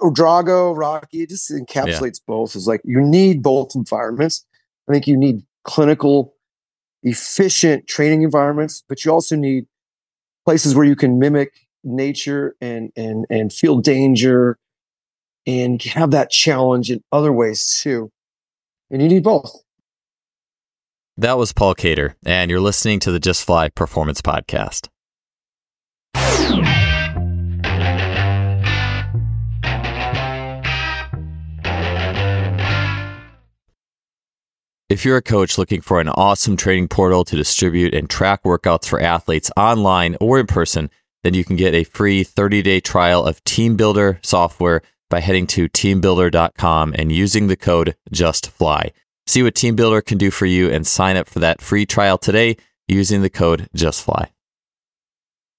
Drago, Rocky, it just encapsulates yeah. both. Is like you need both environments. I think you need clinical, efficient training environments, but you also need places where you can mimic nature and and and feel danger and have that challenge in other ways too. And you need both. That was Paul Cater, and you're listening to the Just Fly Performance Podcast. If you're a coach looking for an awesome training portal to distribute and track workouts for athletes online or in person, then you can get a free 30 day trial of TeamBuildr software by heading to teambuildr.com and using the code JUSTFLY. See what TeamBuildr can do for you and sign up for that free trial today using the code JUSTFLY.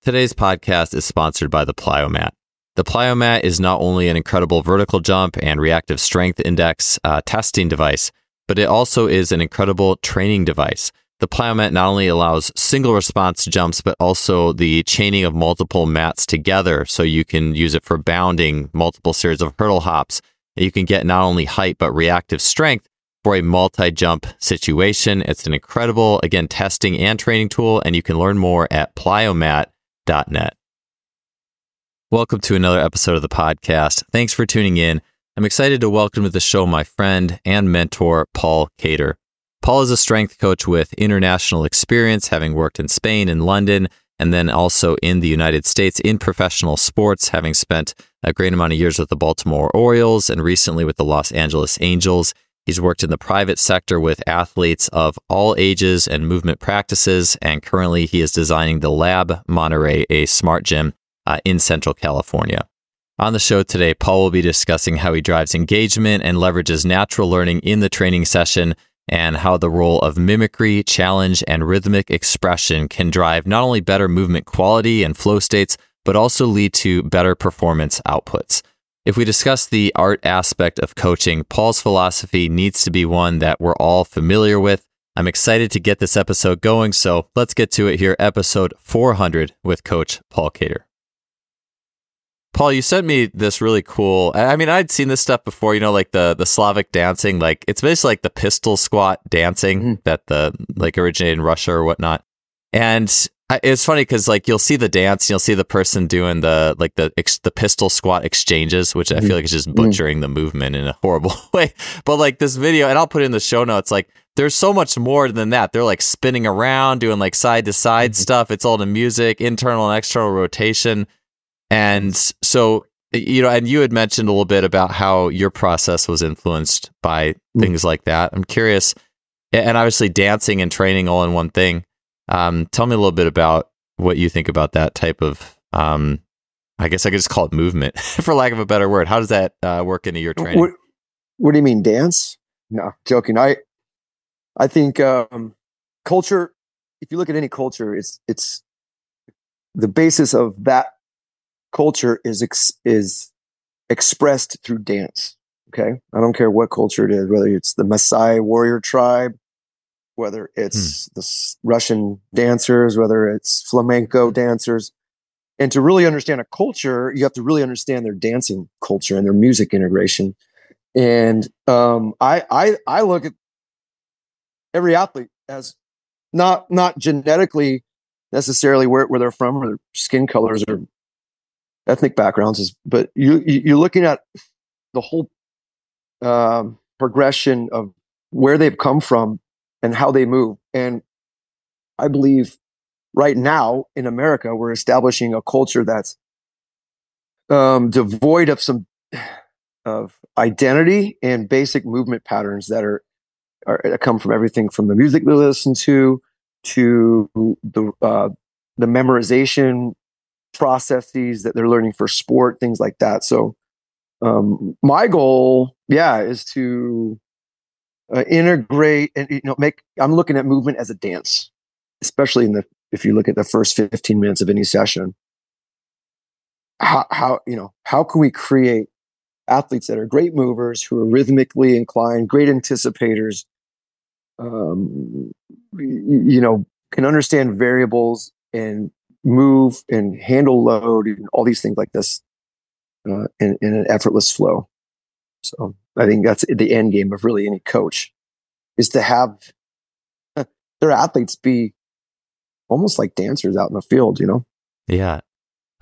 Today's podcast is sponsored by the Plyomat. The Plyomat is not only an incredible vertical jump and reactive strength index uh, testing device, but it also is an incredible training device. The Plyomat not only allows single response jumps, but also the chaining of multiple mats together. So you can use it for bounding, multiple series of hurdle hops. You can get not only height, but reactive strength for a multi jump situation. It's an incredible, again, testing and training tool, and you can learn more at plyomat.net. Welcome to another episode of the podcast. Thanks for tuning in. I'm excited to welcome to the show my friend and mentor, Paul Cater. Paul is a strength coach with international experience, having worked in Spain and London, and then also in the United States in professional sports, having spent a great amount of years with the Baltimore Orioles and recently with the Los Angeles Angels. He's worked in the private sector with athletes of all ages and movement practices, and currently he is designing the Lab Monterey, a smart gym uh, in Central California. On the show today, Paul will be discussing how he drives engagement and leverages natural learning in the training session and how the role of mimicry, challenge, and rhythmic expression can drive not only better movement quality and flow states, but also lead to better performance outputs. If we discuss the art aspect of coaching, Paul's philosophy needs to be one that we're all familiar with. I'm excited to get this episode going, so let's get to it here. Episode 400 with Coach Paul Cater. Paul, you sent me this really cool. I mean, I'd seen this stuff before. You know, like the the Slavic dancing. Like it's basically like the pistol squat dancing mm-hmm. that the like originated in Russia or whatnot. And it's funny because like you'll see the dance, you'll see the person doing the like the ex- the pistol squat exchanges, which mm-hmm. I feel like is just mm-hmm. butchering mm-hmm. the movement in a horrible way. But like this video, and I'll put it in the show notes. Like there's so much more than that. They're like spinning around, doing like side to side mm-hmm. stuff. It's all the music, internal and external rotation. And so, you know, and you had mentioned a little bit about how your process was influenced by mm. things like that. I'm curious, and obviously dancing and training all in one thing. Um, tell me a little bit about what you think about that type of, um, I guess I could just call it movement, for lack of a better word. How does that uh, work into your training? What, what, do you mean, dance? No, joking. I, I think um, culture. If you look at any culture, it's it's the basis of that culture is ex- is expressed through dance. Okay, I don't care what culture it is, whether it's the Maasai warrior tribe, whether it's hmm. the Russian dancers, whether it's flamenco dancers. And to really understand a culture, you have to really understand their dancing culture and their music integration. And um, I, I, I look at every athlete as not not genetically necessarily where, where they're from or their skin colors or ethnic backgrounds is but you you're looking at the whole um, progression of where they've come from and how they move. And i believe right now in america we're establishing a culture that's um, devoid of some of identity and basic movement patterns that are, are come from everything from the music we listen to to the uh, the memorization processes that they're learning for sport, things like that. So, um, my goal, yeah, is to uh, integrate and you know make. I'm looking at movement as a dance, especially in the if you look at the first 15 minutes of any session. How, how you know how can we create athletes that are great movers who are rhythmically inclined, great anticipators, um, you know, can understand variables and move and handle load and all these things like this uh, in, in an effortless flow. So I think that's the end game of really any coach is to have their athletes be almost like dancers out in the field, you know? Yeah.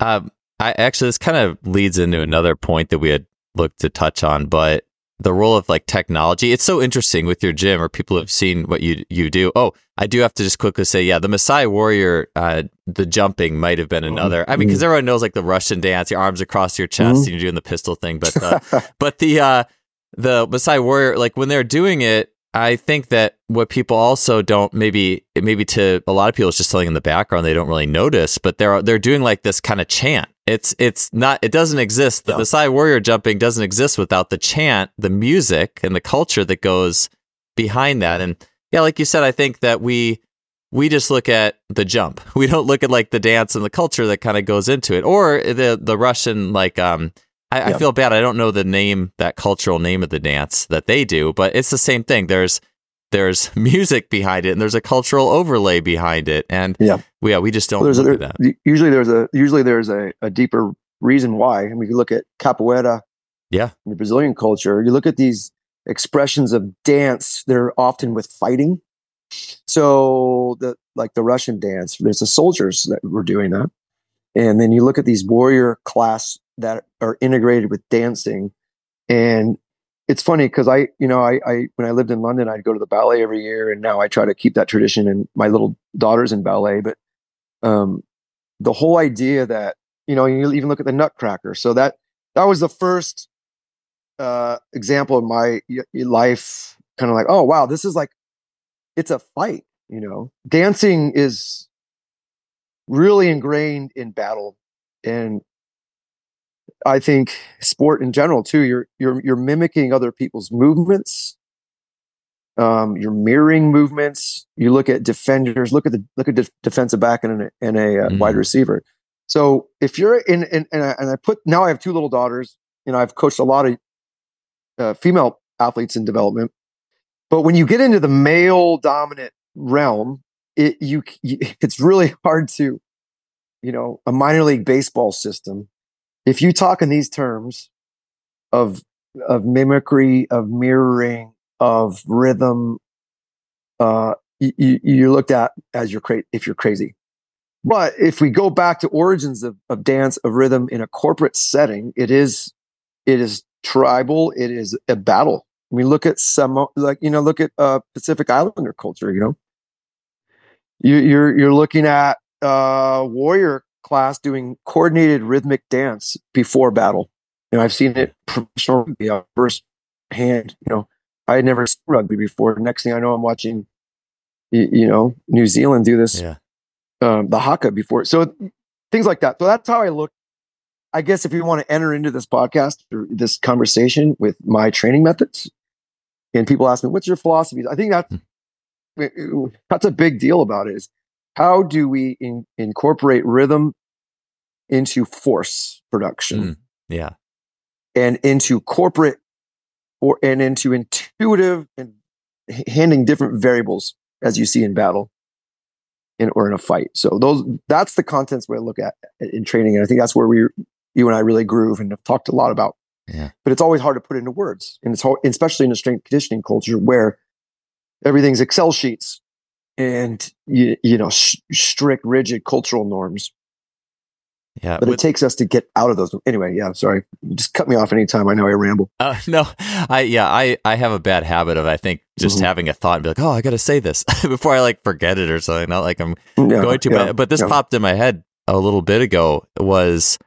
Um, I actually, this kind of leads into another point that we had looked to touch on, but the role of like technology. It's so interesting with your gym or people have seen what you you do. Oh, I do have to just quickly say, yeah, the Maasai warrior, uh, the jumping might have been another. I mean, because mm-hmm. everyone knows like the Russian dance, your arms across your chest, mm-hmm. and you're doing the pistol thing. But uh, but the uh, the Maasai warrior, like when they're doing it, I think that what people also don't maybe maybe to a lot of people it's just something in the background they don't really notice, but they're they're doing like this kind of chant. It's it's not it doesn't exist. The Maasai warrior jumping doesn't exist without the chant, the music, and the culture that goes behind that. And yeah, like you said, I think that we we just look at the jump. We don't look at like the dance and the culture that kind of goes into it, or the the Russian like um I, yeah. I, feel bad. I don't know the name, that cultural name of the dance that they do, but it's the same thing. There's there's music behind it, and there's a cultural overlay behind it, and yeah, we, yeah, we just don't well, a, that. Usually, there's a usually there's a, a deeper reason why, and we can look at capoeira. Yeah, in the Brazilian culture, you look at these expressions of dance. They're often with fighting. So the like the Russian dance, there's the soldiers that were doing that, and then you look at these warrior class that are integrated with dancing. And it's funny because I, you know, I, I, when I lived in London, I'd go to the ballet every year, and now I try to keep that tradition. And my little daughter's in ballet, but um, the whole idea that you know, you even look at the Nutcracker. So that that was the first uh, example of my life, kind of like, oh wow, this is like, it's a fight. You know, dancing is really ingrained in battle, and I think sport in general too. You're you're you're mimicking other people's movements. Um, you're mirroring movements. You look at defenders. Look at the look at the defensive back and a, and a uh, mm. wide receiver. So if you're in, in, and, I, and I put now I have two little daughters. You know I've coached a lot of uh, female athletes in development, but when you get into the male dominant realm, it you it's really hard to, you know, a minor league baseball system if you talk in these terms of of mimicry, of mirroring, of rhythm, uh, you, you're looked at as you're cra- if you're crazy. But if we go back to origins of, of dance, of rhythm in a corporate setting, it is it is tribal. It is a battle. We look at some like you know look at uh, Pacific Islander culture. You know, you, you're you're looking at uh, warrior class doing coordinated rhythmic dance before battle. You know, I've seen it professionally uh, first hand. You know, I had never seen rugby before. Next thing I know, I'm watching, you, you know, New Zealand do this, yeah. um, the haka before. So things like that. So that's how I look. I guess if you want to enter into this podcast or this conversation with my training methods, and people ask me, "What's your philosophy?" I think that's hmm. that's a big deal about it. Is how do we in, incorporate rhythm into force production? Mm, yeah. And into corporate or and into intuitive and handing different variables as you see in battle in, or in a fight. So those that's the contents I look at in training. And I think that's where we you and I really groove and have talked a lot about. Yeah. But it's always hard to put into words. And it's hard, especially in a strength conditioning culture where everything's Excel sheets and you, you know sh- strict rigid cultural norms. Yeah but with, it takes us to get out of those. Anyway yeah sorry. Just cut me off anytime. I know i ramble. Uh, no i yeah i i have a bad habit of i think just mm-hmm. having a thought and be like oh i gotta say this before i like forget it or something not like i'm yeah, going to yeah, but, but this yeah. popped in my head a little bit ago was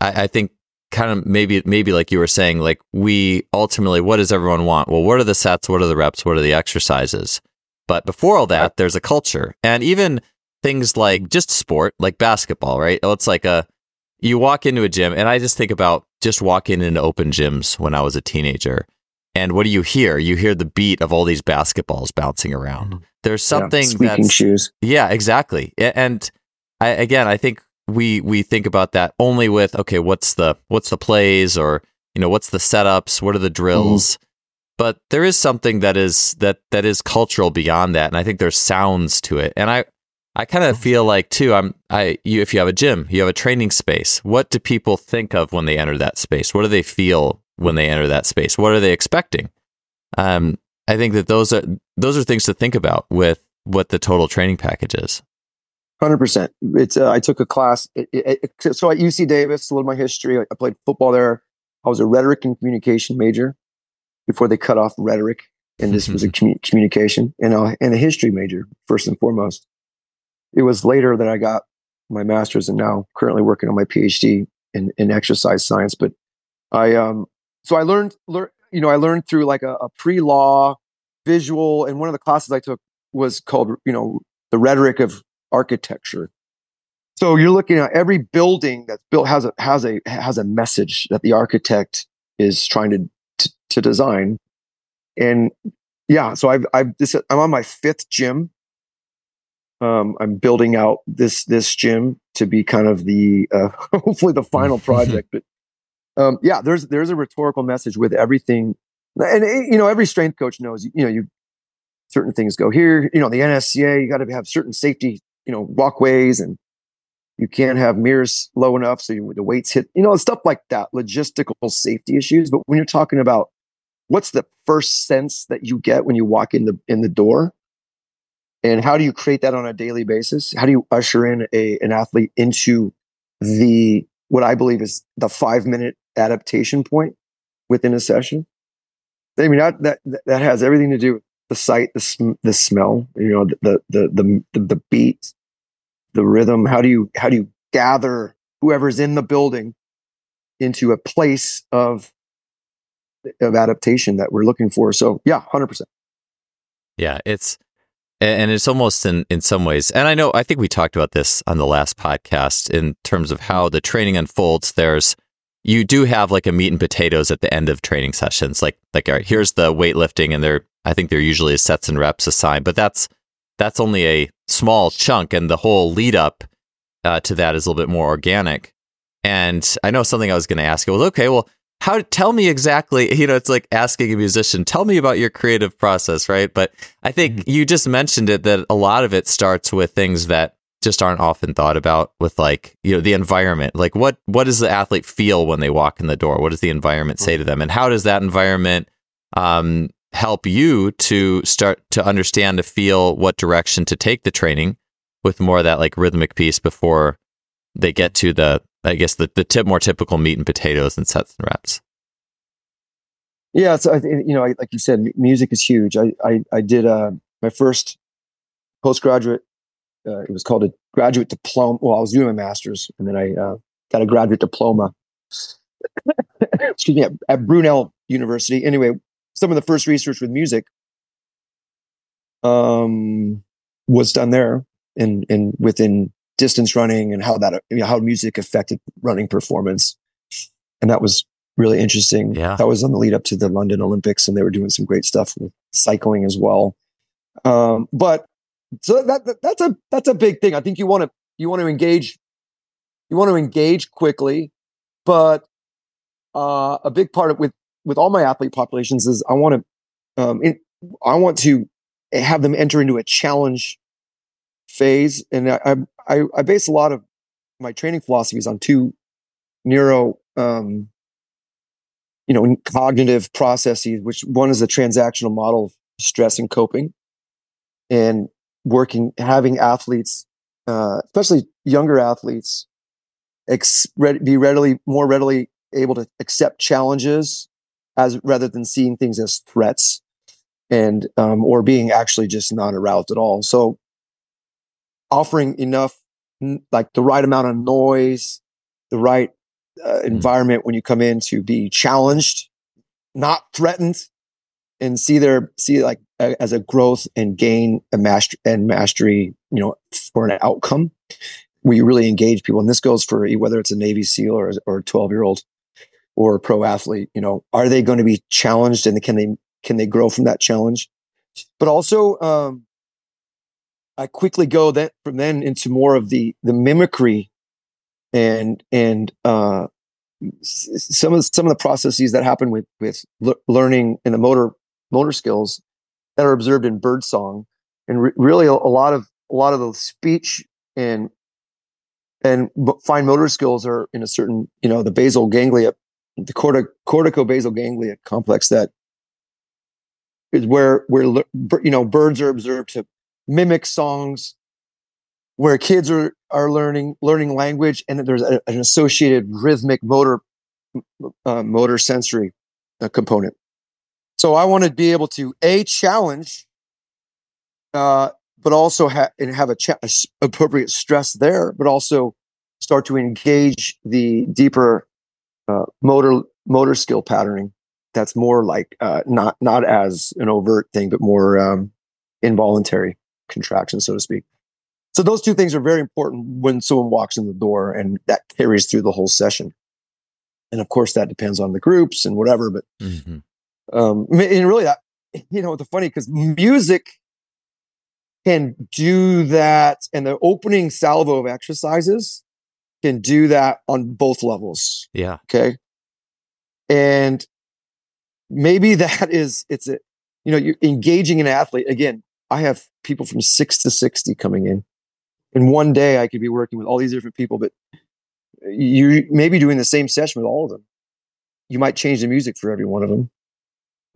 I, I think kind of maybe maybe like you were saying like we ultimately what does everyone want? Well what are the sets? What are the reps? What are the exercises but before all that, there's a culture. And even things like just sport, like basketball, right? It's like a, you walk into a gym, and I just think about just walking into open gyms when I was a teenager. And what do you hear? You hear the beat of all these basketballs bouncing around. Mm-hmm. There's something yeah, that's shoes. Yeah, exactly. And I, again, I think we we think about that only with okay, what's the what's the plays or you know what's the setups? What are the drills? Mm-hmm but there is something that is that that is cultural beyond that and i think there's sounds to it and i I kind of feel like too. I'm I you if you have a gym, you have a training space. What do people think of when they enter that space? What do they feel when they enter that space? What are they expecting? Um, I think that those are those are things to think about with what the total training package is. Hundred percent. It's. Uh, I took a class. It, it, it, so at UC Davis, a little of my history. I, I played football there. I was a rhetoric and communication major before they cut off rhetoric, and this was a commu- communication and a, and a history major first and foremost. It was later that I got my master's, and now currently working on my PhD in, in exercise science. But I um so I learned learn you know I learned through like a, a pre law visual, and one of the classes I took was called you know the rhetoric of architecture. So you're looking at every building that's built has a has a has a message that the architect is trying to to, design, and yeah. So I've I've this I'm on my fifth gym. Um, I'm building out this this gym to be kind of the uh, hopefully the final project. but um, yeah, there's there's a rhetorical message with everything, and you know every strength coach knows you know you certain things go here. You know the NSCA you got to have certain safety you know walkways and you can't have mirrors low enough so you, the weights hit you know stuff like that logistical safety issues but when you're talking about what's the first sense that you get when you walk in the in the door? And how do you create that on a daily basis? How do you usher in a an athlete into the what i believe is the 5 minute adaptation point within a session? I mean that that that has everything to do with the sight the, sm- the smell you know the the the the, the beat the rhythm. How do you how do you gather whoever's in the building into a place of of adaptation that we're looking for so yeah 100% yeah it's and it's almost in in some ways and i know i think we talked about this on the last podcast in terms of how the training unfolds there's you do have like a meat and potatoes at the end of training sessions like like all right here's the weightlifting and there i think there usually is sets and reps assigned but that's that's only a small chunk, and the whole lead up uh, to that is a little bit more organic. And I know something I was going to ask. was okay. Well, how? Tell me exactly. You know, it's like asking a musician, "Tell me about your creative process," right? But I think mm-hmm. you just mentioned it that a lot of it starts with things that just aren't often thought about with like you know the environment like what what does the athlete feel when they walk in the door what does the environment say to them and how does that environment um, help you to start to understand to feel what direction to take the training with more of that like rhythmic piece before they get to the I guess the the tip more typical meat and potatoes and sets and reps. Yeah, so you know, like you said, music is huge. I I, I did uh, my first postgraduate. Uh, it was called a graduate diploma. Well, I was doing my master's, and then I uh, got a graduate diploma. excuse me, at, at Brunel University. Anyway, some of the first research with music um, was done there and and within distance running and how that you know, how music affected running performance. And that was really interesting. Yeah. That was on the lead up to the london olympics and they were doing some great stuff with cycling as well. Um, but so that, that that's a that's a big thing. I think you want to you want to engage you want to engage quickly but uh, a big part of with with all my athlete populations is I want to um, in, I want to have them enter into a challenge phase, and I I, I base a lot of my training philosophies on two neuro um, you know cognitive processes. Which one is a transactional model of stress and coping, and working having athletes, uh, especially younger athletes, ex- be readily more readily able to accept challenges as rather than seeing things as threats and um, or being actually just not a route at all. So offering enough, like the right amount of noise, the right uh, mm. environment when you come in to be challenged, not threatened, and see their see like a, as a growth and gain a master and mastery, you know, for an outcome where you really engage people. And this goes for whether it's a Navy SEAL or or a twelve year old or a pro athlete you know are they going to be challenged and can they can they grow from that challenge but also um, i quickly go that from then into more of the the mimicry and and uh, some of the, some of the processes that happen with with learning in the motor motor skills that are observed in bird song and re- really a, a, lot of a lot of the speech and and fine motor skills are in a certain you know the basal ganglia the cortic- cortico-basal ganglia complex that is where where you know birds are observed to mimic songs where kids are are learning learning language and there's a, an associated rhythmic motor uh, motor sensory uh, component. So i want to be able to a challenge uh, but also ha- and have a, cha- appropriate stress there but also start to engage the deeper uh, motor motor skill patterning that's more like uh, not not as an overt thing but more um, involuntary contraction so to speak so those two things are very important when someone walks in the door and that carries through the whole session. And of course that depends on the groups and whatever, but mm-hmm. um, and really that, you know, the funny because music can do that and the opening salvo of exercises can do that on both levels. Yeah. Okay. And maybe that is it's a you know, you're engaging an athlete. Again, I have people from six to 60 coming in in one day I could be working with all these different people, but you may be doing the same session with all of them. You might change the music for every one of them.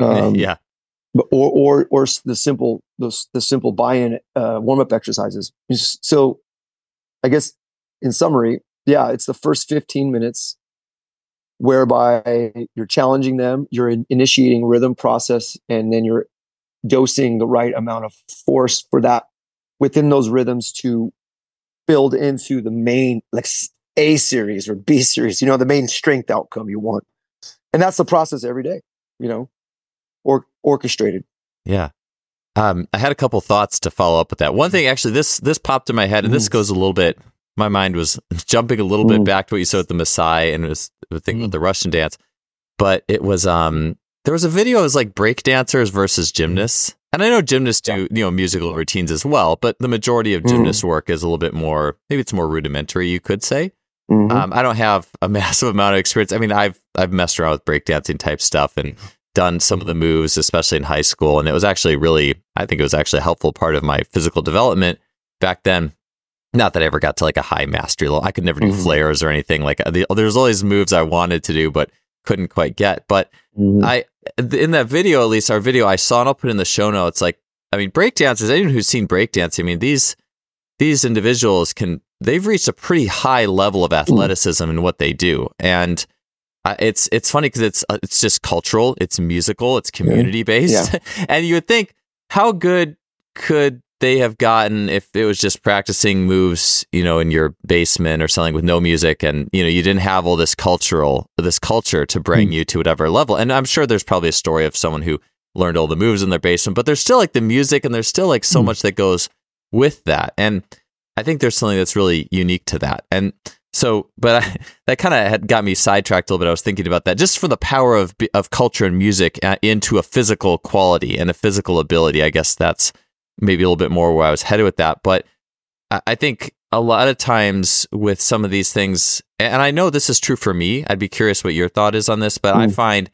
Um, yeah. But, or, or, or the simple, the, the simple buy-in uh, warm-up exercises. So I guess in summary, yeah, it's the first 15 minutes whereby you're challenging them, you're in, initiating rhythm process, and then you're dosing the right amount of force for that within those rhythms to build into the main like A series or B series, you know, the main strength outcome you want. And that's the process every day, you know, or orchestrated. Yeah. Um, I had a couple thoughts to follow up with that. One thing, actually, this this popped in my head, and this mm. goes a little bit. My mind was jumping a little mm. bit back to what you said with the Maasai and was thinking mm. with the Russian dance, but it was um there was a video. It was like break dancers versus gymnasts, and I know gymnasts do, you know, musical routines as well, but the majority of gymnast mm-hmm. work is a little bit more, maybe it's more rudimentary, you could say. Mm-hmm. Um, I don't have a massive amount of experience. I mean, I've I've messed around with breakdancing type stuff and done some of the moves, especially in high school, and it was actually really, I think it was actually a helpful part of my physical development back then. Not that I ever got to like a high mastery level. I could never do mm-hmm. flares or anything like. The, there's all these moves I wanted to do, but couldn't quite get. But mm-hmm. I in that video, at least our video I saw, and I'll put in the show notes. Like, I mean, breakdancers, anyone who's seen breakdancing, I mean, these these individuals can they've reached a pretty high level of mm. athleticism in what they do, and uh, it's it's funny because it's uh, it's just cultural, it's musical, it's community based, yeah. and you would think how good could they have gotten if it was just practicing moves, you know, in your basement or something with no music and, you know, you didn't have all this cultural, this culture to bring mm. you to whatever level. And I'm sure there's probably a story of someone who learned all the moves in their basement, but there's still like the music and there's still like so mm. much that goes with that. And I think there's something that's really unique to that. And so, but I, that kind of had got me sidetracked a little bit. I was thinking about that just for the power of of culture and music uh, into a physical quality and a physical ability. I guess that's maybe a little bit more where I was headed with that. But I think a lot of times with some of these things, and I know this is true for me, I'd be curious what your thought is on this, but mm. I find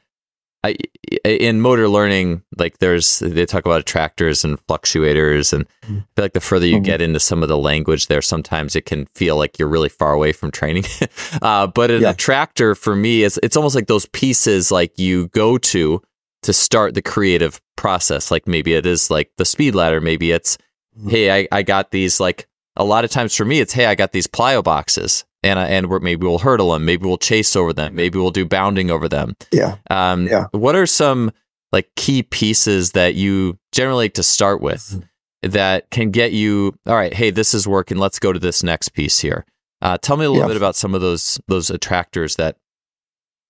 I, in motor learning, like there's, they talk about attractors and fluctuators. And mm. I feel like the further you mm. get into some of the language there, sometimes it can feel like you're really far away from training. uh, but an yeah. attractor for me is, it's almost like those pieces like you go to to start the creative process. Like maybe it is like the speed ladder. Maybe it's, mm-hmm. hey, I, I got these like a lot of times for me, it's, hey, I got these plyo boxes and, and we're, maybe we'll hurdle them. Maybe we'll chase over them. Maybe we'll do bounding over them. Yeah. Um, yeah. What are some like key pieces that you generally like to start with mm-hmm. that can get you, all right, hey, this is working. Let's go to this next piece here. Uh, tell me a little yeah. bit about some of those those attractors that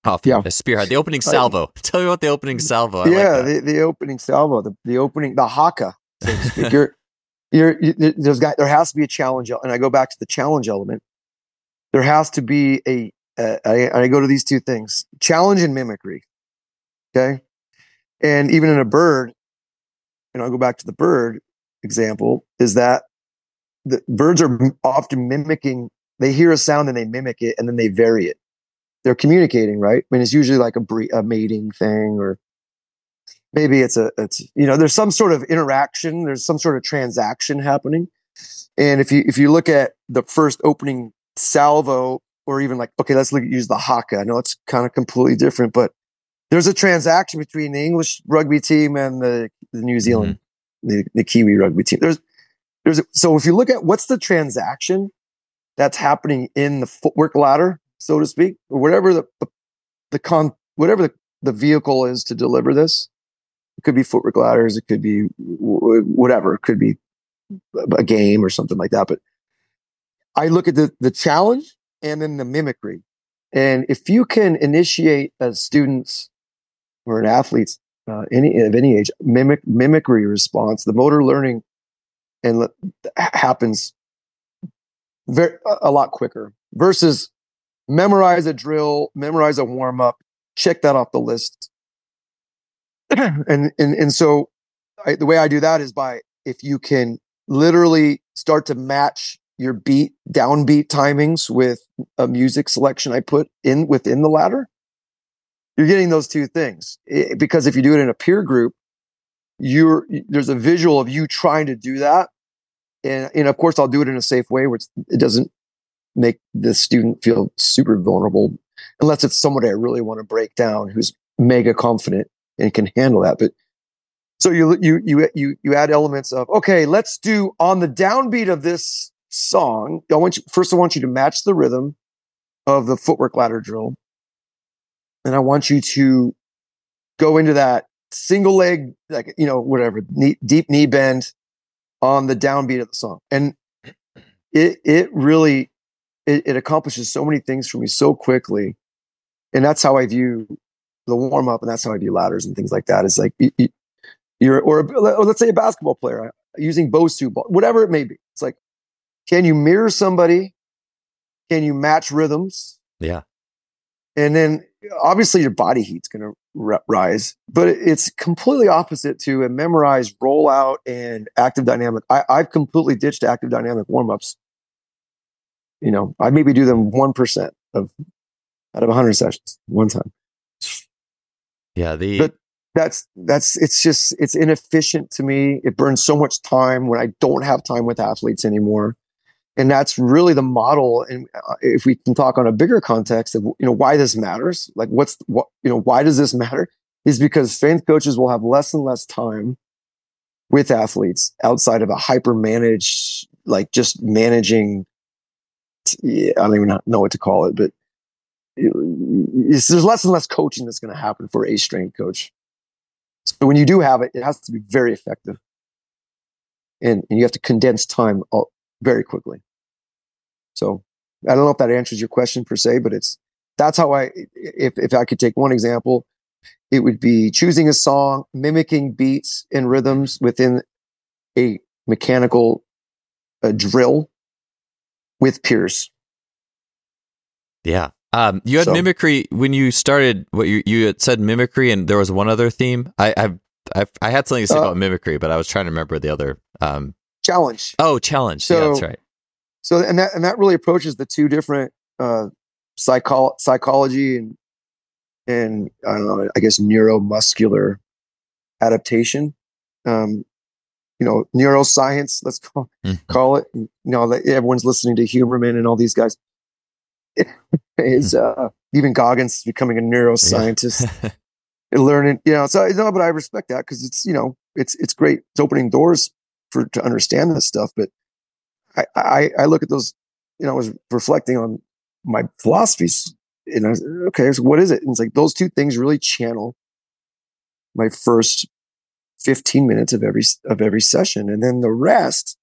off yeah. the spearhead. The opening salvo. Uh, Tell me about the opening salvo. I yeah, like the, the opening salvo, the, the opening, the haka, so to speak. you're, you're, you, there's got, there has to be a challenge. And I go back to the challenge element. There has to be a. Uh, I, I go to these two things challenge and mimicry. Okay. And even in a bird, and I'll go back to the bird example, is that the birds are often mimicking, they hear a sound and they mimic it and then they vary it they're communicating, right? I mean, it's usually like a, bre- a mating thing, or maybe it's a, it's you know, there's some sort of interaction, there's some sort of transaction happening, And if you if you look at the first opening salvo, or even like okay, let's look at use the haka. I know it's kind of completely different, but there's a transaction between the English rugby team and the, the New Zealand, mm-hmm. the, the Kiwi rugby team. There's there's so if you look at what's the transaction that's happening in the footwork ladder, so to speak, or whatever the the, the con whatever the, the vehicle is to deliver this. It could be footwork ladders, it could be whatever, it could be a game or something like that. But I look at the the challenge and then the mimicry. And if you can initiate as students or an athletes uh, any of any age mimic mimicry response, the motor learning and le- happens very a lot quicker versus memorize a drill, memorize a warm up, check that off the list. and, and and so I, the way I do that is by if you can literally start to match your beat downbeat timings with a music selection I put in within the ladder, you're getting those two things. It, because if you do it in a peer group, you're there's a visual of you trying to do that, and and of course I'll do it in a safe way where it doesn't make the student feel super vulnerable, unless it's somebody I really want to break down who's mega confident and can handle that. But so you you you you you add elements of okay, let's do on the downbeat of this song. I want you first. I want you to match the rhythm of the footwork ladder drill, and I want you to go into that single leg, like you know, whatever, knee, deep knee bend on the downbeat of the song, and it it really it, it accomplishes so many things for me so quickly, and that's how I view the warm up, and that's how I view ladders and things like that. Is like you, you're or, or let's say a basketball player uh, using Bosu ball, whatever it may be. It's like can you mirror somebody? Can you match rhythms? Yeah. And then obviously your body heat's going to r- rise, but it's completely opposite to a memorized rollout and active dynamic. I, I've completely ditched active dynamic warm ups. You know, I maybe do them 1% of out of 100 sessions one time. Yeah. The, but that's, that's, it's just, it's inefficient to me. It burns so much time when I don't have time with athletes anymore and that's really the model and uh, if we can talk on a bigger context of you know why this matters like what's what you know why does this matter is because strength coaches will have less and less time with athletes outside of a hyper managed like just managing i don't even know what to call it but there's less and less coaching that's going to happen for a strength coach. So when you do have it it has to be very effective. And, and you have to condense time very quickly. So I don't know if that answers your question per se, but it's that's how I if if I could take one example, it would be choosing a song, mimicking beats and rhythms within a mechanical a drill with peers. Yeah. Um, you had so, mimicry when you started. What you you had said mimicry, and there was one other theme. I I've, I've i had something to say uh, about mimicry, but I was trying to remember the other. Um, challenge. Oh, challenge. So, yeah, that's right. So and that and that really approaches the two different uh, psycho- psychology and and I don't know, I guess neuromuscular adaptation. Um, you know, neuroscience, let's call, mm-hmm. call it. You know, everyone's listening to Huberman and all these guys. is mm-hmm. uh, even Goggins is becoming a neuroscientist, yeah. learning. You know, so no, but I respect that because it's you know it's it's great. It's opening doors for to understand this stuff. But I, I, I look at those, you know, I was reflecting on my philosophies and I was, okay, so what is it? And it's like those two things really channel my first 15 minutes of every, of every session. And then the rest,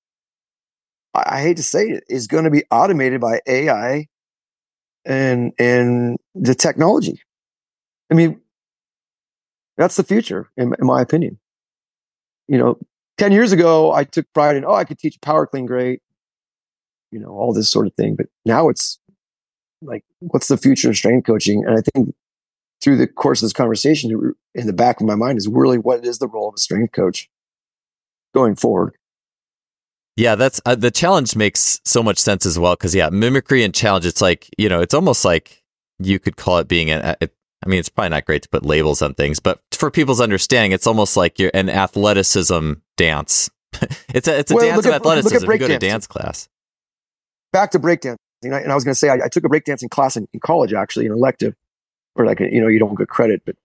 I, I hate to say it, is going to be automated by AI and, and the technology. I mean, that's the future, in, in my opinion. You know, 10 years ago, I took pride in, oh, I could teach power clean great you know, all this sort of thing. But now it's like, what's the future of strength coaching? And I think through the course of this conversation, in the back of my mind is really what is the role of a strength coach going forward. Yeah, that's uh, the challenge makes so much sense as well because yeah, mimicry and challenge. It's like you know, it's almost like you could call it being an. It, I mean, it's probably not great to put labels on things, but for people's understanding, it's almost like you're an athleticism dance it's a it's a Well, dance of at- athleticism. If you go to dance class. back to breakdance And I, and I was going to say, I, I took a breakdancing class in, in college, actually, an elective, or like, you know, you don't get credit, but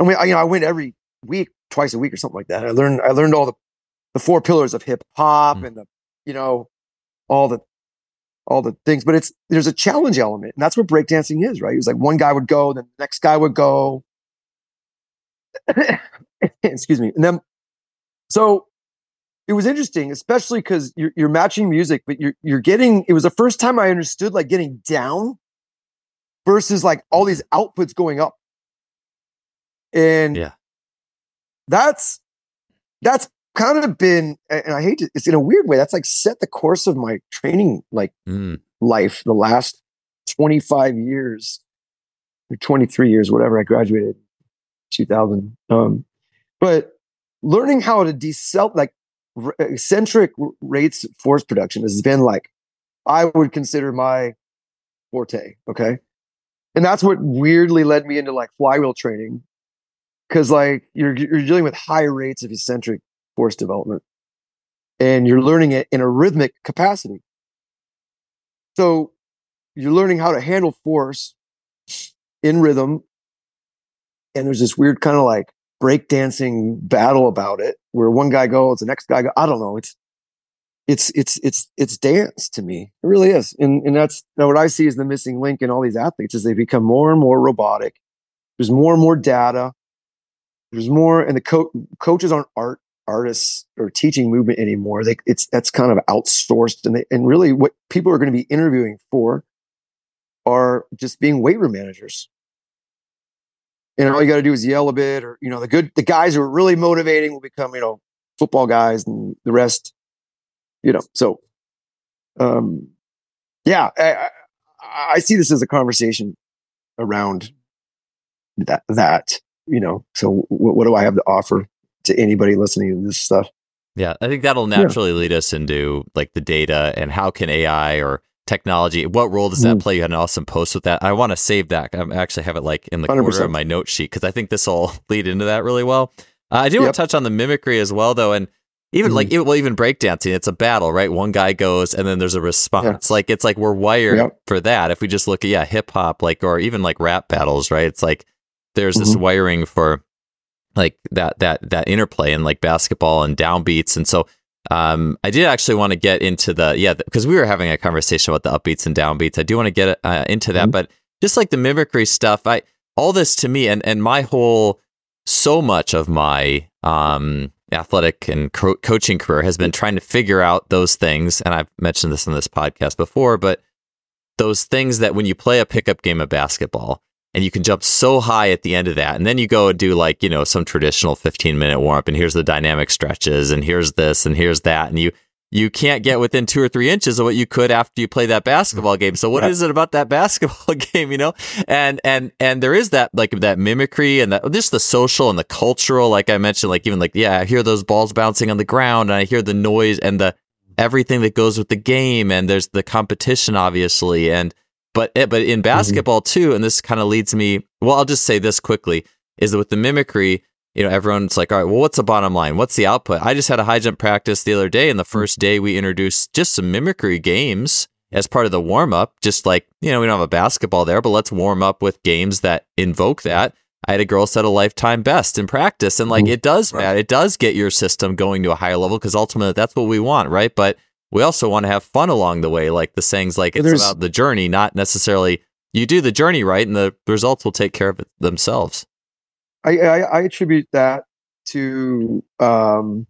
I mean, I, you know, I went every week, twice a week or something like that. I learned, I learned all the, the four pillars of hip hop Mm. and the, you know, all the, all the things, but it's, there's a challenge element. And that's what breakdancing is, right? It was like one guy would go, then the next guy would go. Excuse me. And then, so it was interesting, especially because you're, you're matching music, but you're you're getting. It was the first time I understood like getting down versus like all these outputs going up, and Yeah. that's that's kind of been. And I hate to. It's in a weird way. That's like set the course of my training like Mm. life the last twenty five years, or twenty three years, whatever. I graduated two thousand. Um, but learning how to decel like r- eccentric rates force production has been like I would consider my forte. Okay, and that's what weirdly led me into like flywheel training. Because like you're you're dealing with high rates of eccentric force development, and you're learning it in a rhythmic capacity. So you're learning how to handle force in rhythm, and there's this weird kind of like breakdancing battle about it where one guy goes the next guy go i don't know. It's it's it's it's it's dance to me. It really is. And and that's now what i see is the missing link in all these athletes is they become more and more robotic. There's more and more data. There's more and the co- coaches aren't art artists or teaching movement anymore. They it's that's kind of outsourced. And they, and really what people are going to be interviewing for are just being weight room managers. And all you got to do is yell a bit or you know the good the guys who are really motivating will become you know football guys and the rest you know so um yeah i i, I see this as a conversation around that that you know so what, what do i have to offer to anybody listening to this stuff Yeah, I think that'll naturally lead us into like the data and how can AI or technology, what role does that Mm. play? You had an awesome post with that. I want to save that. I actually have it like in the corner 100%. of my note sheet because I think this will lead into that really well. Uh, I do want to touch on the mimicry as well, though, and even Mhm. like even, well, even breakdancing, it's a battle, right? One guy goes and then there's a response. Like it's like we're wired Yep. for that. If we just look at yeah, hip hop, like or even like rap battles, right? It's like there's this Mhm. wiring for like that that that interplay in like basketball and downbeats and so um i did actually want to get into the yeah because we were having a conversation about the upbeats and downbeats i do want to get uh, into that Mhm. but just like the mimicry stuff i all this to me and and my whole so much of my um athletic and co- coaching career has been trying to figure out those things and i've mentioned this in this podcast before but those things that when you play a pickup game of basketball and you can jump so high at the end of that and then you go and do like you know some traditional 15 minute warm up and here's the dynamic stretches and here's this and here's that and you you can't get within two or three inches of what you could after you play that basketball game. So what Yeah. is it about that basketball game you know? And and and there is that like that mimicry and that just the social and the cultural like i mentioned like even like yeah i hear those balls bouncing on the ground and i hear the noise and the everything that goes with the game and there's the competition obviously. And but eh, but in basketball too and this kind of leads me well i'll just say this quickly is that with the mimicry you know everyone's like all right well what's the bottom line what's the output i just had a high jump practice the other day and the first day we introduced just some mimicry games as part of the warm up just like you know we don't have a basketball there but let's warm up with games that invoke that i had a girl set a lifetime best in practice and like Mhm. it does Right. matter it does get your system going to a higher level because ultimately that's what we want right but we also want to have fun along the way. Like the sayings, like it's there's- about the journey, not necessarily you do the journey right, and the results will take care of it themselves. I, I, I attribute that to um,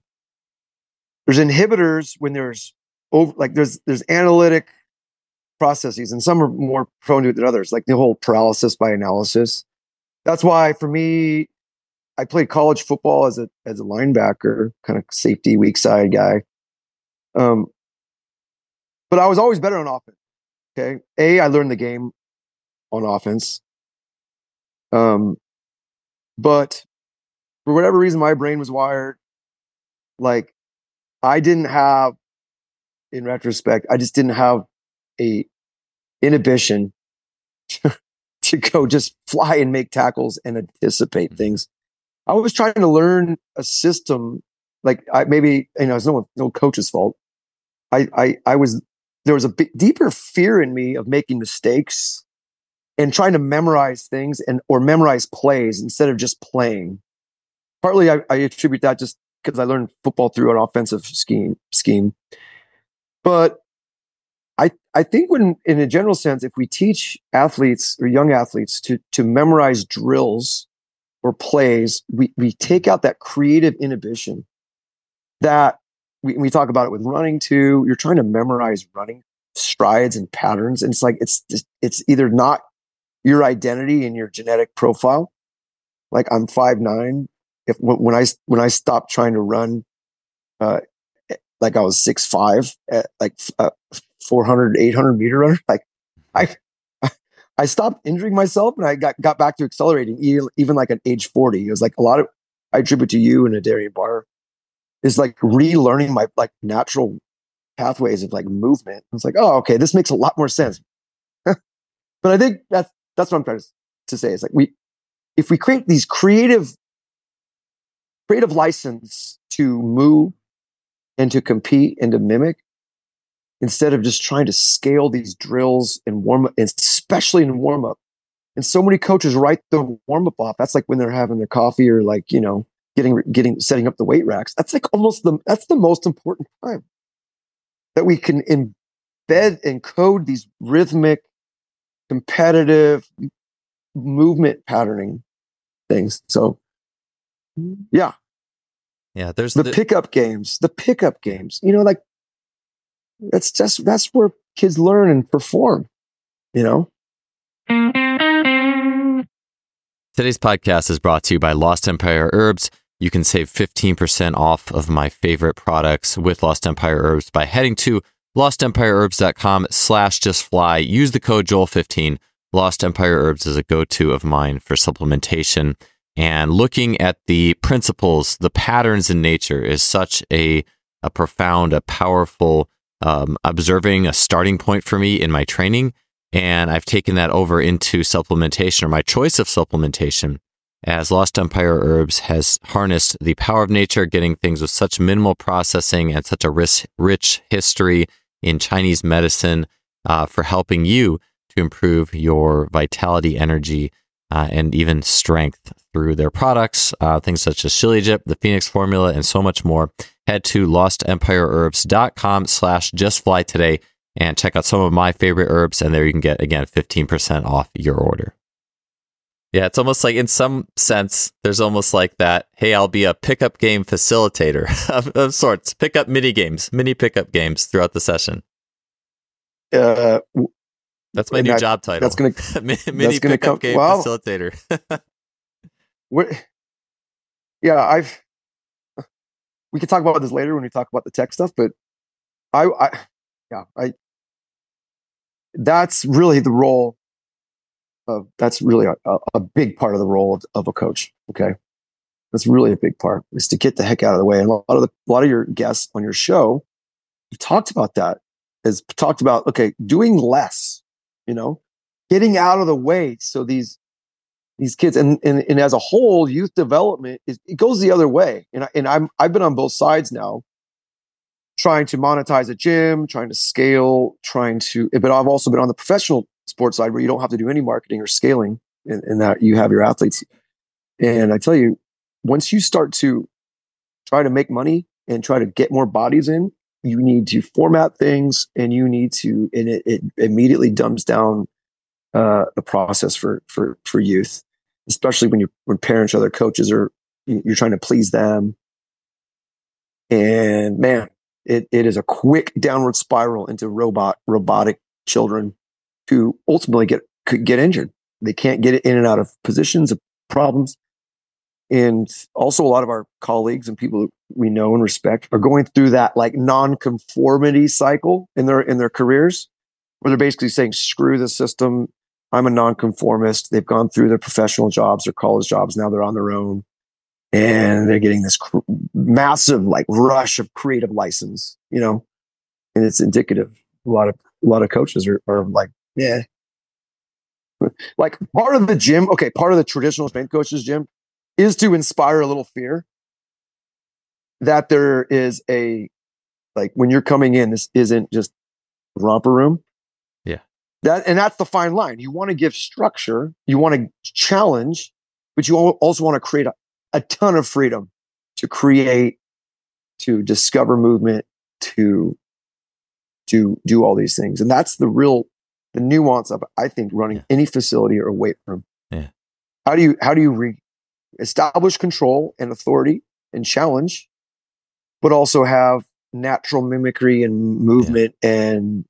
there's inhibitors when there's over like there's there's analytic processes and some are more prone to it than others like the whole paralysis by analysis. That's why for me i played college football as a as a linebacker kind of safety weak side guy. Um but i was always better on offense okay? A i learned the game on offense. Um but for whatever reason my brain was wired like i didn't have in retrospect i just didn't have a inhibition to go just fly and make tackles and anticipate mm-hmm. things i was trying to learn a system like I maybe you know it's no one, no coach's fault. I I I was there was a bit deeper fear in me of making mistakes and trying to memorize things and or memorize plays instead of just playing. Partly I, I attribute that just because I learned football through an offensive scheme scheme. But I I think when in a general sense, if we teach athletes or young athletes to to memorize drills or plays, we we take out that creative inhibition that we, we talk about it with running too. You're trying to memorize running strides and patterns, and it's like it's it's either not your identity and your genetic profile. Like I'm five nine. If when I when I stopped trying to run, uh, like I was six five, at like uh, 400, 800 meter runner, like I I stopped injuring myself and I got got back to accelerating even, like at age forty. It was like a lot of I attribute to you and Adarian Barr is like relearning my like natural pathways of like movement. It's like, oh, okay, this makes a lot more sense. but I think that's that's what I'm trying to, say. Is like we if we create these creative creative license to move and to compete and to mimic instead of just trying to scale these drills and warm up, especially in warm up. And so many coaches write the warm up off. That's like when they're having their coffee or like, you know, getting getting setting up the weight racks. That's like almost the that's the most important time that we can embed and code these rhythmic, competitive movement patterning things. So yeah. Yeah, there's the, the pickup games, the pickup games. You know, like that's just that's where kids learn and perform, you know. Today's podcast is brought to you by Lost Empire Herbs. You can save 15% off of my favorite products with Lost Empire Herbs by heading to lostempireherbs.com slash just fly. Use the code Joel15. Lost Empire Herbs is a go-to of mine for supplementation. And looking at the principles, the patterns in nature is such a, a profound, a powerful, um, observing a starting point for me in my training. And I've taken that over into supplementation or my choice of supplementation as Lost Empire Herbs has harnessed the power of nature, getting things with such minimal processing and such a rich, rich history in Chinese medicine uh, for helping you to improve your vitality, energy, uh, and even strength through their products, uh, things such as Shilajit, the Phoenix Formula, and so much more. Head to lostempireherbs.com slash justfly today and check out some of my favorite herbs. And there you can get, again, 15% off your order. Yeah, it's almost like in some sense, there's almost like that. Hey, I'll be a pickup game facilitator of, of sorts. Pick up mini games, mini pickup games throughout the session. Uh, that's my new I, job title. That's gonna mini that's gonna pickup come, game well, facilitator. yeah, I've. We can talk about this later when we talk about the tech stuff, but I, I yeah, I. That's really the role that's really a, a big part of the role of, of, a coach. Okay, that's really a big part is to get the heck out of the way. And a lot of the, a lot of your guests on your show, you've talked about that. Has talked about okay, doing less. You know, getting out of the way so these these kids and, and and as a whole, youth development is it goes the other way. And I, and I'm I've been on both sides now trying to monetize a gym, trying to scale, trying to, but I've also been on the professional sports side where you don't have to do any marketing or scaling and, and that you have your athletes. And I tell you, once you start to try to make money and try to get more bodies in, you need to format things and you need to, and it, it immediately dumbs down uh, the process for, for, for youth, especially when you, when parents or other coaches are, you're trying to please them. And man, it, it is a quick downward spiral into robot, robotic children to ultimately get could get injured. They can't get in and out of positions of problems. And also a lot of our colleagues and people we know and respect are going through that like non-conformity cycle in their in their careers where they're basically saying screw the system. I'm a nonconformist. They've gone through their professional jobs their college jobs. Now they're on their own. And they're getting this cr- massive like rush of creative license you know? And it's indicative. A lot of a lot of coaches are, are like yeah. Like part of the gym, okay, part of the traditional strength coaches gym is to inspire a little fear. that there is a like when you're coming in, this isn't just romper room. Yeah. That and that's the fine line. You want to give structure, you want to challenge, but you also want to create a, a ton of freedom to create, to discover movement, to to do all these things. And that's the real the nuance of I think running yeah. any facility or weight room. Yeah. How do you how do you re- establish control and authority and challenge, but also have natural mimicry and movement yeah. and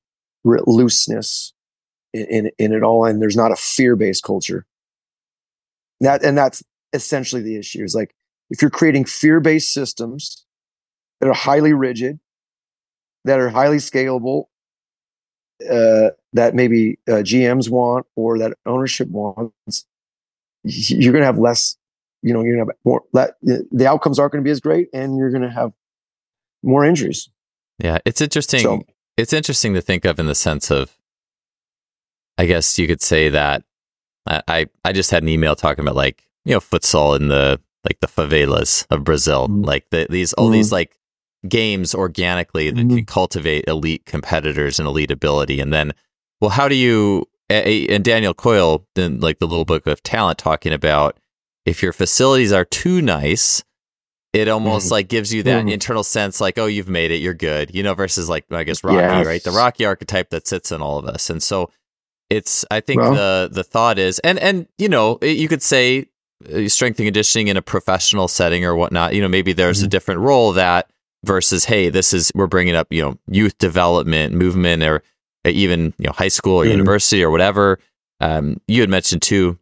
re- looseness in, in, in it all. And there's not a fear based culture. That and that's essentially the issue. Is like if you're creating fear based systems that are highly rigid, that are highly scalable, uh, that maybe uh, GMs want or that ownership wants, you're going to have less. You know, you're going to have more. That, the outcomes aren't going to be as great, and you're going to have more injuries. Yeah, it's interesting. So, it's interesting to think of in the sense of, I guess you could say that I I just had an email talking about like you know futsal in the like the favelas of Brazil, mm-hmm. like the, these all mm-hmm. these like games organically that mm-hmm. can cultivate elite competitors and elite ability, and then well, how do you and Daniel Coyle in like the little book of talent talking about if your facilities are too nice it almost mm. like gives you that mm. internal sense like oh you've made it you're good you know versus like i guess rocky yes. right the rocky archetype that sits in all of us and so it's i think well, the the thought is and and you know you could say uh, strength and conditioning in a professional setting or whatnot you know maybe there's mm-hmm. a different role that versus hey this is we're bringing up you know youth development movement or even you know high school or mm-hmm. university or whatever um, you had mentioned too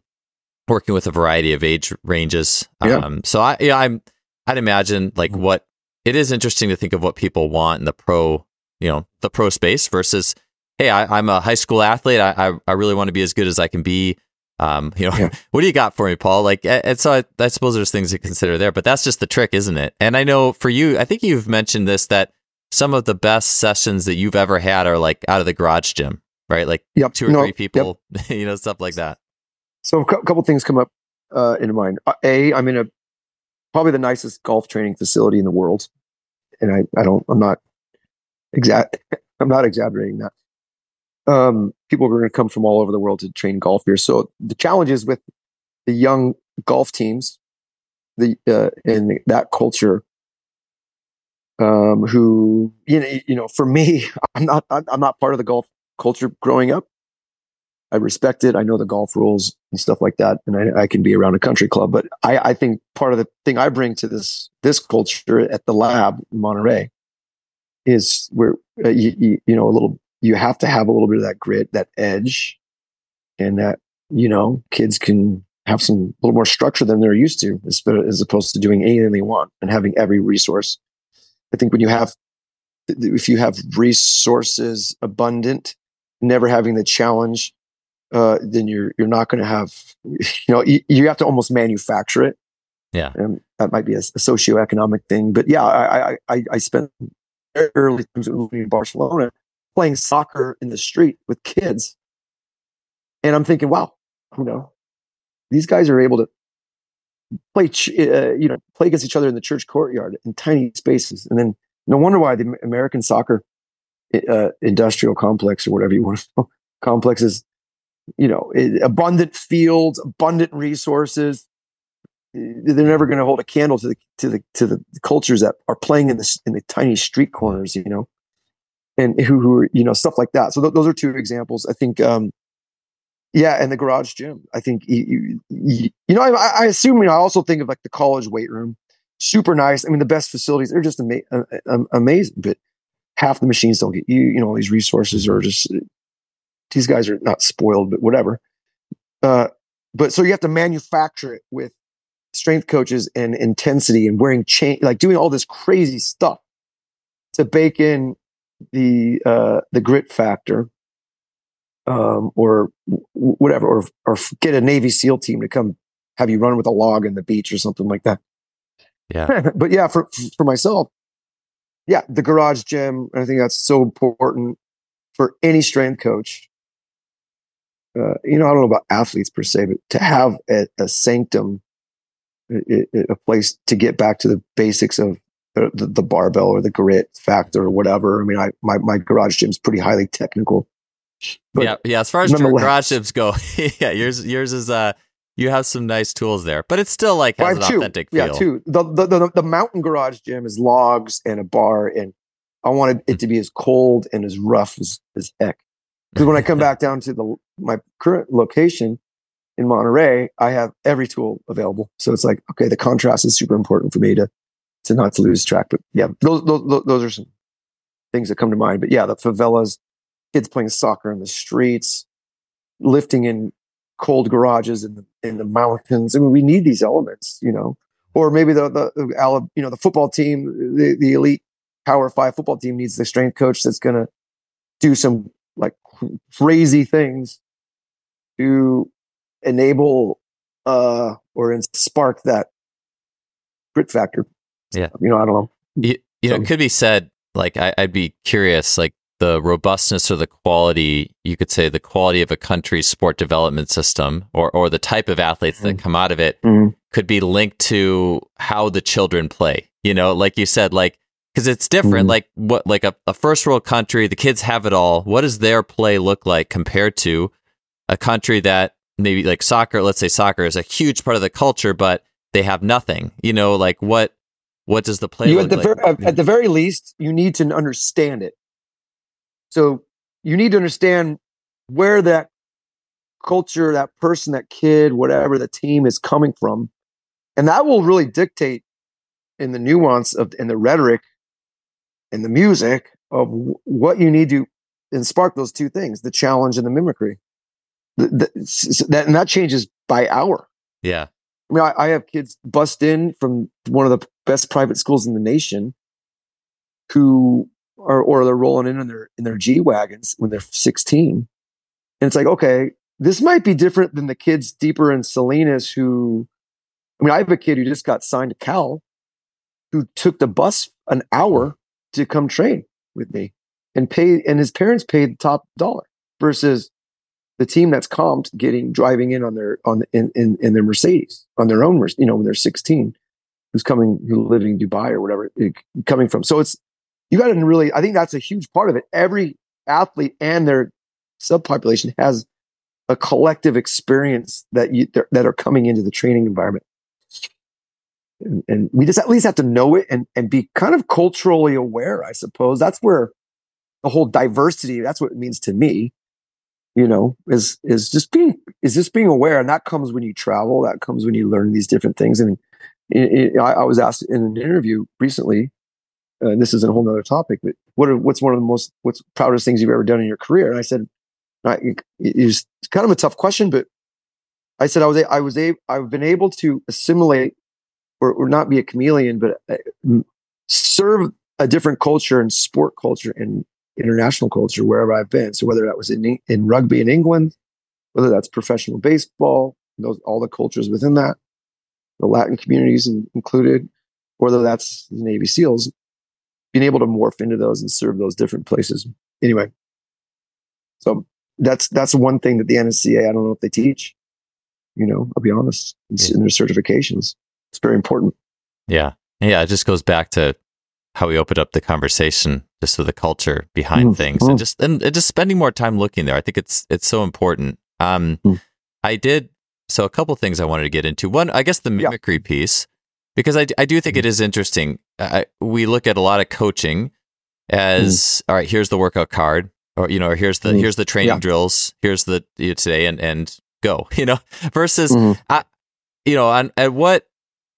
working with a variety of age ranges yeah. um, so i yeah i'm I'd imagine like what it is interesting to think of what people want in the pro, you know, the pro space versus, hey, I, am a high school athlete. I, I, I really want to be as good as I can be. Um, you know, yeah. what do you got for me, Paul? Like, and so I, I suppose there's things to consider there, but that's just the trick, isn't it? And I know for you, I think you've mentioned this that some of the best sessions that you've ever had are like out of the garage gym, right? Like yep. two or no, three people, yep. you know, stuff like that. So a couple things come up uh, into mind. Uh, a, I'm in a probably the nicest golf training facility in the world. And I, I don't, I'm not exact, I'm not exaggerating that. Um, people are going to come from all over the world to train golf here. So the challenges with the young golf teams, the uh, in that culture, um, who you know, you know, for me, I'm not, I'm not part of the golf culture growing up. I respect it. I know the golf rules and stuff like that, and I, I can be around a country club. But I, I, think part of the thing I bring to this this culture at the lab in Monterey is where uh, you, you know a little you have to have a little bit of that grit, that edge, and that you know kids can have some a little more structure than they're used to, as opposed to doing anything they want and having every resource. I think when you have if you have resources abundant, never having the challenge uh, then you're you're not going to have you know you, you, have to almost manufacture it. Yeah, and that might be a, a socioeconomic thing. But yeah, I I I spent early times in Barcelona playing soccer in the street with kids, and I'm thinking, wow, you know, these guys are able to play uh, you know play against each other in the church courtyard in tiny spaces, and then no wonder why the American soccer uh, industrial complex or whatever you want to call complexes you know, abundant fields, abundant resources. They're never going to hold a candle to the to the to the cultures that are playing in the in the tiny street corners, you know, and who who are you know stuff like that. So th- those are two examples. I think, um, yeah, and the garage gym. I think you, you, you know I, I assume you know I also think of like the college weight room, super nice. I mean the best facilities. They're just ama- uh, amazing, but half the machines don't get you. You know, all these resources are just these guys are not spoiled, but whatever. Uh, but so you have to manufacture it with strength coaches and intensity and wearing chain, like doing all this crazy stuff to bake in the uh, the grit factor, um, or whatever, or or get a Navy SEAL team to come have you run with a log in the beach or something like that. Yeah, but yeah, for for myself, yeah, the garage gym. I think that's so important for any strength coach uh, you know, I don't know about athletes per se, but to have a, a sanctum, a, a, place to get back to the basics of the, the, the barbell or the grit factor or whatever. I mean, I my my garage gym is pretty highly technical. But yeah, yeah. As far as garage gyms go, yeah, yours yours is uh you have some nice tools there, but it's still like has an two. authentic feel. Yeah, two. The, the, the the mountain garage gym is logs and a bar, and I wanted it to be as cold and as rough as as heck. Because when I come back down to the my current location in Monterey, I have every tool available. So it's like, okay, the contrast is super important for me to to not to lose track. But yeah, those those those are some things that come to mind. But yeah, the favelas, kids playing soccer in the streets, lifting in cold garages in the in the mountains. I mean, we need these elements, you know. Or maybe the the, you know the football team, the, the elite Power Five football team needs the strength coach that's going to do some like crazy things to enable uh or spark that grit factor. Yeah, you know, I don't know. You, you know, it could be said like I, I'd be curious, like the robustness or the quality, you could say the quality of a country's sport development system or, or the type of athletes mm that come out of it mm could be linked to how the children play. You know, like you said, like, because it's different. mm Like what, like a, a first world country, the kids have it all. What does their play look like compared to a country that maybe like soccer, let's say soccer is a huge part of the culture, but they have nothing, you know, like what, what does the play you, at the, like? ver- uh, at the very least, you need to understand it. So you need to understand where that culture, that person, that kid, whatever the team is coming from. And that will really dictate in the nuance of in the rhetoric and the music of what you need to and spark those two things, the challenge and the mimicry. The, the, that, and that changes by hour. Yeah. I mean, I, I have kids bust in from one of the best private schools in the nation who or or they're rolling in in their in their G wagons when they're 16, and it's like, okay, this might be different than the kids deeper in Salinas who, I mean, I have a kid who just got signed to Cal, who took the bus an hour to come train with me, and pay, and his parents paid the top dollar versus the team that's comped getting driving in on their on in, in, in their Mercedes on their own you know when they're 16 who's coming who living in Dubai or whatever eh, coming from so it's you got to really, I think that's a huge part of it. Every athlete and their subpopulation has a collective experience that you that are coming into the training environment. And, and, we just at least have to know it and, and be kind of culturally aware, I suppose. That's where the whole diversity, that's what it means to me, you know, is is just being is just being aware. And that comes when you travel, that comes when you learn these different things. And it, it, I, I was asked in an interview recently, uh, and this is a whole other topic, but what are, what's one of the most, what's proudest things you've ever done in your career? And I said, I, it's kind of a tough question, but I said, I was, I was able, I've been able to assimilate or, or not be a chameleon, but uh, serve a different culture and sport culture and international culture wherever I've been. So whether that was in, in rugby in England, whether that's professional baseball, those, all the cultures within that, the Latin communities included, whether that's the Navy SEALs, being able to morph into those and serve those different places. Anyway, so that's that's one thing that the NSCA I don't know if they teach. You know, I'll be honest, it's yeah. in their certifications. It's very important. Yeah, yeah. It just goes back to how we opened up the conversation, just with the culture behind mm. things, and just and, and, just spending more time looking there. I think it's it's so important. Um, mm. I did so a couple things I wanted to get into. One, I guess the mimicry yeah. piece because I, I do think it mm-hmm. is interesting. I, we look at a lot of coaching as mm. all right. Here's the workout card, or you know, or here's the mm. here's the training yeah. drills. Here's the you know, today and and go. You know, versus mm. I, you know, on at what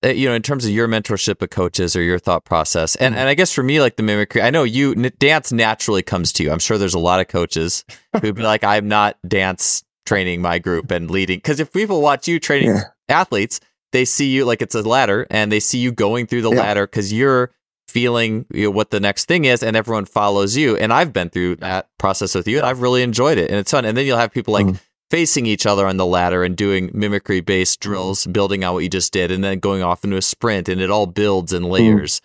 uh, you know in terms of your mentorship of coaches or your thought process, and and I guess for me, like the mimicry, I know you dance naturally comes to you. I'm sure there's a lot of coaches who'd be like, I'm not dance training my group and leading because if people watch you training yeah. athletes they see you like it's a ladder and they see you going through the yeah. ladder because you're feeling you know, what the next thing is and everyone follows you. And I've been through that process with you and I've really enjoyed it and it's fun. And then you'll have people like mm. facing each other on the ladder and doing mimicry based drills, building out what you just did and then going off into a sprint and it all builds in mm. layers.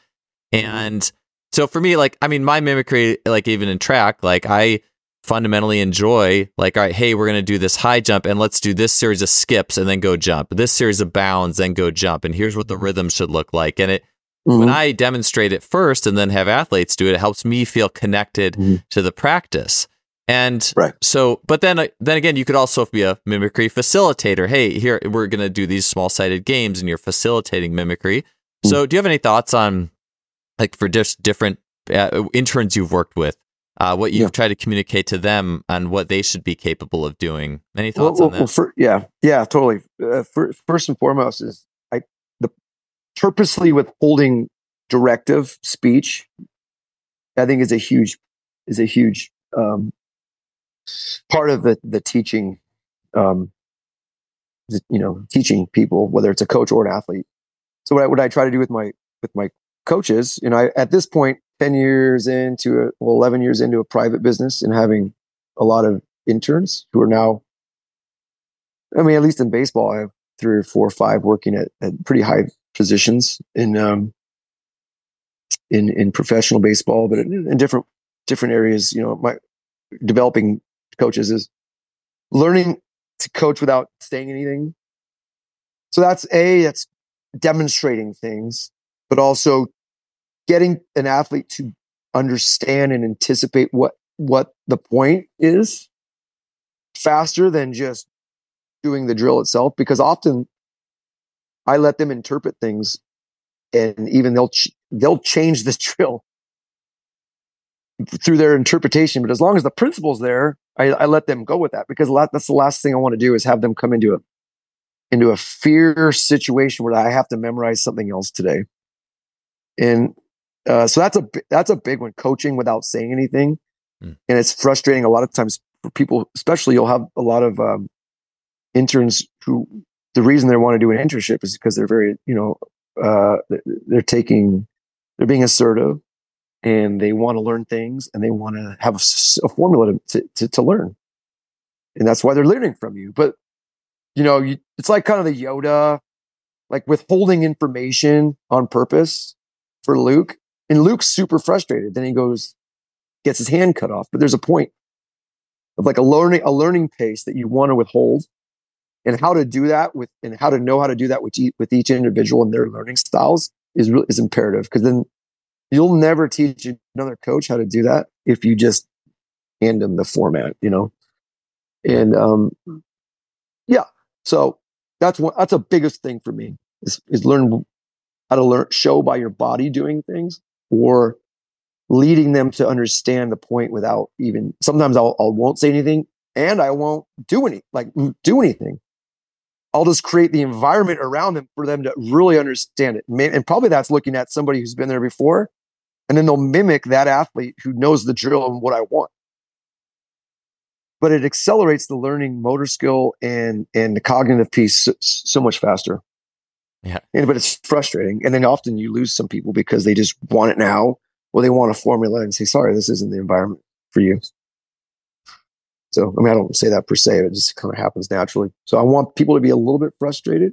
Mm. And so for me, like, I mean, my mimicry, like even in track, like I, fundamentally enjoy like all right hey we're going to do this high jump and let's do this series of skips and then go jump this series of bounds then go jump and here's what the rhythm should look like and it mm-hmm. when I demonstrate it first and then have athletes do it, it helps me feel connected mm-hmm. to the practice. And right. so, but then, uh, then again, you could also be a mimicry facilitator. Hey, here we're going to do these small sided games, and you're facilitating mimicry. Mm-hmm. So, do you have any thoughts on, like, for just different uh, interns you've worked with, uh, what you've yeah. tried to communicate to them and what they should be capable of doing? Any thoughts well, on that? Well, for, yeah, yeah, totally. Uh, for, first and foremost is I the purposely withholding directive speech. I think is a huge is a huge um, part of the the teaching um you know teaching people whether it's a coach or an athlete so what I, what I try to do with my with my coaches you know I, at this point 10 years into a well 11 years into a private business and having a lot of interns who are now i mean at least in baseball i have three or four or five working at, at pretty high positions in um in in professional baseball but in, in different different areas you know my developing coaches is learning to coach without saying anything. So that's a that's demonstrating things, but also getting an athlete to understand and anticipate what what the point is faster than just doing the drill itself because often I let them interpret things and even they'll ch- they'll change the drill through their interpretation but as long as the principle's there I, I let them go with that because that's the last thing I want to do is have them come into a into a fear situation where I have to memorize something else today. And uh, so that's a that's a big one. Coaching without saying anything, mm. and it's frustrating a lot of times for people. Especially, you'll have a lot of um, interns who the reason they want to do an internship is because they're very you know uh, they're taking they're being assertive and they want to learn things and they want to have a, a formula to, to, to, learn. And that's why they're learning from you. But, you know, you, it's like kind of the Yoda, like withholding information on purpose for Luke. And Luke's super frustrated. Then he goes, gets his hand cut off. But there's a point of like a learning, a learning pace that you want to withhold and how to do that with, and how to know how to do that with, each, with each individual and their learning styles is really, is imperative. Cause then You'll never teach another coach how to do that if you just hand them the format, you know? And um, yeah, so that's one, that's a biggest thing for me is, is learn how to learn, show by your body doing things or leading them to understand the point without even, sometimes I'll, I won't say anything and I won't do any, like mm, do anything. I'll just create the environment around them for them to really understand it. And probably that's looking at somebody who's been there before and then they'll mimic that athlete who knows the drill and what I want. But it accelerates the learning motor skill and and the cognitive piece so, so much faster. Yeah. And, but it's frustrating. And then often you lose some people because they just want it now or they want a formula and say, sorry, this isn't the environment for you. So, I mean, I don't say that per se, it just kind of happens naturally. So I want people to be a little bit frustrated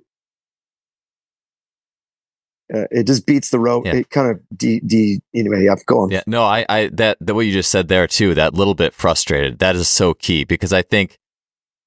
uh, it just beats the rope. Yeah. It kind of de, de anyway. Yeah, go on. Yeah, no, I, I that the what you just said there too. That little bit frustrated. That is so key because I think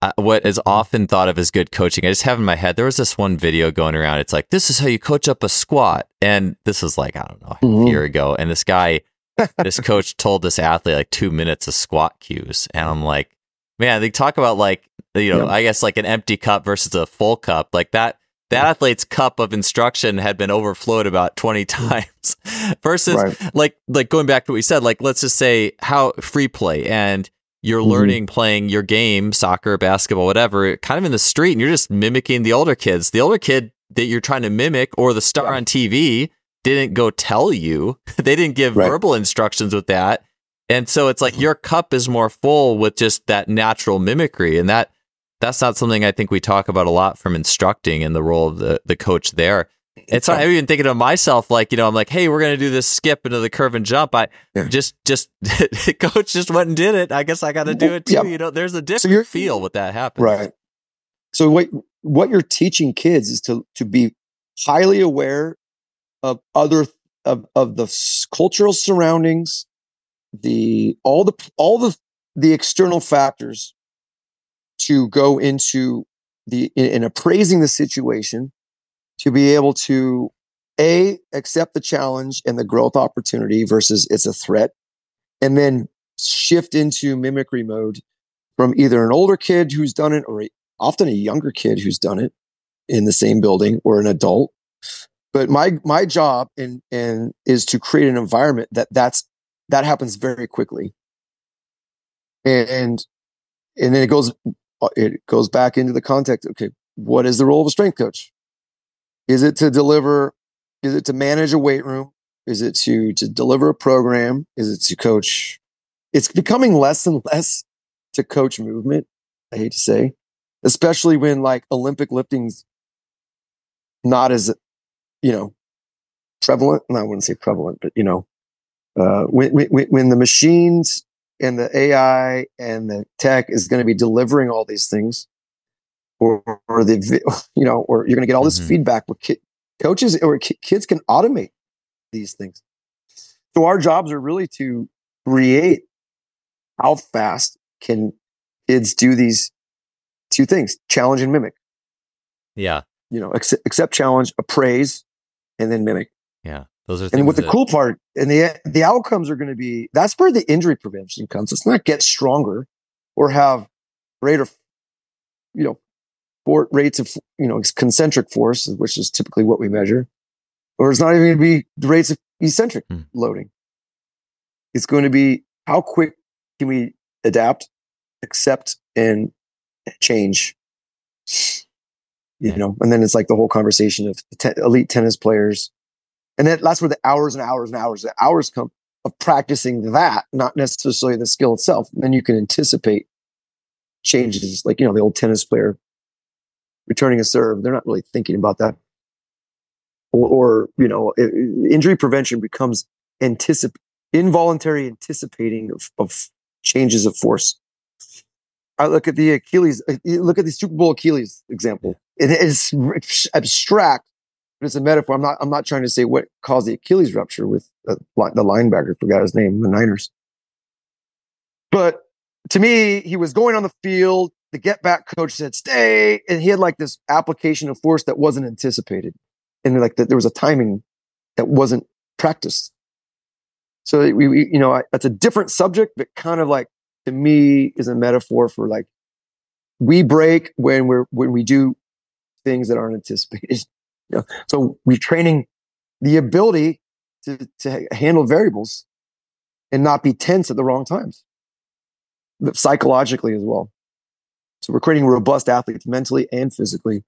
uh, what is often thought of as good coaching. I just have in my head. There was this one video going around. It's like this is how you coach up a squat, and this was like I don't know mm-hmm. a year ago, and this guy, this coach told this athlete like two minutes of squat cues, and I'm like, man, they talk about like you know, yeah. I guess like an empty cup versus a full cup, like that the athlete's cup of instruction had been overflowed about 20 times versus right. like like going back to what we said like let's just say how free play and you're mm-hmm. learning playing your game soccer basketball whatever kind of in the street and you're just mimicking the older kids the older kid that you're trying to mimic or the star on TV didn't go tell you they didn't give right. verbal instructions with that and so it's like your cup is more full with just that natural mimicry and that that's not something I think we talk about a lot from instructing and the role of the, the coach there. It's not, I'm even thinking of myself, like, you know, I'm like, hey, we're going to do this skip into the curve and jump. I yeah. just, just, coach just went and did it. I guess I got to do it too. Yeah. You know, there's a different so feel with that happens. Right. So what, what you're teaching kids is to, to be highly aware of other, of, of the cultural surroundings, the, all the, all the, the external factors to go into the in, in appraising the situation to be able to a accept the challenge and the growth opportunity versus it's a threat and then shift into mimicry mode from either an older kid who's done it or often a younger kid who's done it in the same building or an adult. But my my job and and is to create an environment that that's that happens very quickly. And and then it goes it goes back into the context okay what is the role of a strength coach is it to deliver is it to manage a weight room? Is it to to deliver a program? Is it to coach? It's becoming less and less to coach movement i hate to say especially when like olympic lifting's not as you know prevalent. I wouldn't say prevalent but you know uh, when, when, when the machines and the ai and the tech is going to be delivering all these things or, or the you know or you're going to get all this mm-hmm. feedback with ki- coaches or ki- kids can automate these things. So our jobs are really to create how fast can kids do these two things challenge and mimic. Yeah. You know accept, accept challenge appraise and then mimic. Yeah those are and what the cool part and the the outcomes are going to be that's where the injury prevention comes. It's not get stronger or have greater you know for rates of you know concentric force which is typically what we measure or it's not even going to be the rates of eccentric hmm. loading. It's going to be how quick can we adapt accept and change. You know and then it's like the whole conversation of te- elite tennis players. And then that's where the hours and hours and hours and hours come of practicing that not necessarily the skill itself. And then you can anticipate changes like you know the old tennis player returning a serve they're not really thinking about that or, or you know it, injury prevention becomes anticip- involuntary anticipating of, of changes of force I look at the Achilles, uh, look at the Super Bowl Achilles example. It is abstract, but it's a metaphor. I'm not, I'm not trying to say what caused the Achilles rupture with the, the linebacker, forgot his name, the Niners. But to me, he was going on the field. The get back coach said, stay. And he had like this application of force that wasn't anticipated. And like that there was a timing that wasn't practiced. So we, we you know, that's a different subject, but kind of like to me is a metaphor for like we break when we're when we do things that aren't anticipated. You know? So we're training the ability to, to handle variables and not be tense at the wrong times, psychologically as well. So we're creating robust athletes mentally and physically.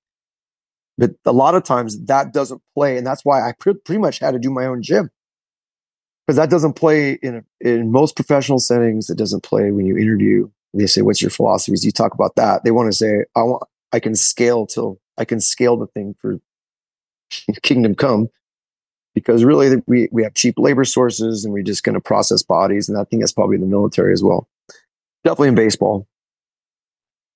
But a lot of times that doesn't play. And that's why I pre- pretty much had to do my own gym because that doesn't play in in most professional settings. It doesn't play when you interview. They say, "What's your philosophies?" You talk about that. They want to say, "I want, I can scale till I can scale the thing for kingdom come," because really we we have cheap labor sources and we're just going to process bodies, and I think that's probably in the military as well. Definitely in baseball.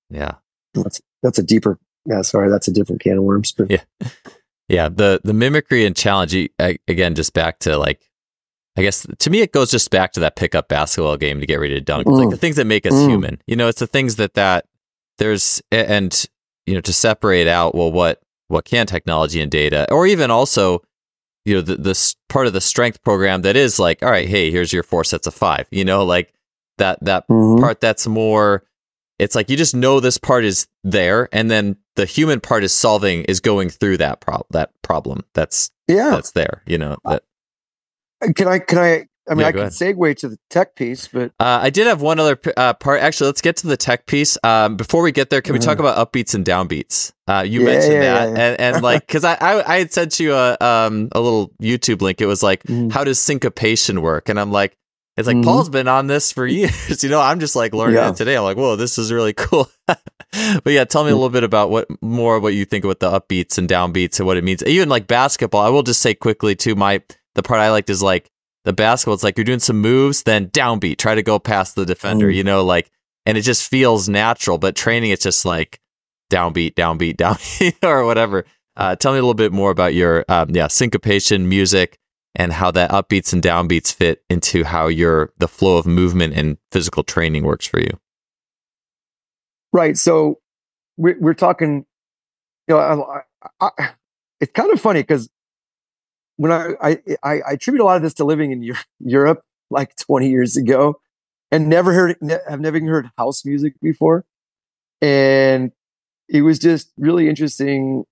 Yeah, that's that's a deeper. Yeah, sorry, that's a different can of worms. But yeah, yeah. The the mimicry and challenge again, just back to like I guess to me, it goes just back to that pickup basketball game to get ready to dunk. It's mm. like the things that make us mm. human. You know, it's the things that that there's and you know to separate out. Well, what what can technology and data, or even also, you know, the this part of the strength program that is like, all right, hey, here's your four sets of five. You know, like that that mm-hmm. part that's more. It's like you just know this part is there, and then the human part is solving is going through that problem. That problem that's yeah that's there. You know that can I? Can I? I mean, yeah, I can ahead. segue to the tech piece, but uh, I did have one other uh, part. Actually, let's get to the tech piece. Um, before we get there, can we talk mm-hmm. about upbeats and downbeats? Uh, you yeah, mentioned yeah, that, and, and like, because I, I, I had sent you a um a little YouTube link. It was like, mm. how does syncopation work? And I'm like, it's like mm. Paul's been on this for years. you know, I'm just like learning it today. I'm like, whoa, this is really cool. but yeah, tell me a mm. little bit about what more what you think about the upbeats and downbeats and what it means. Even like basketball, I will just say quickly too. My the part I liked is like the basketball, it's like you're doing some moves, then downbeat, try to go past the defender, mm. you know, like, and it just feels natural. But training, it's just like downbeat, downbeat, downbeat, or whatever. Uh, tell me a little bit more about your, um, yeah, syncopation, music, and how that upbeats and downbeats fit into how your the flow of movement and physical training works for you. Right. So we're, we're talking, you know, I, I, it's kind of funny because when I, I I attribute a lot of this to living in Europe like 20 years ago, and never heard I've never even heard house music before, and it was just really interesting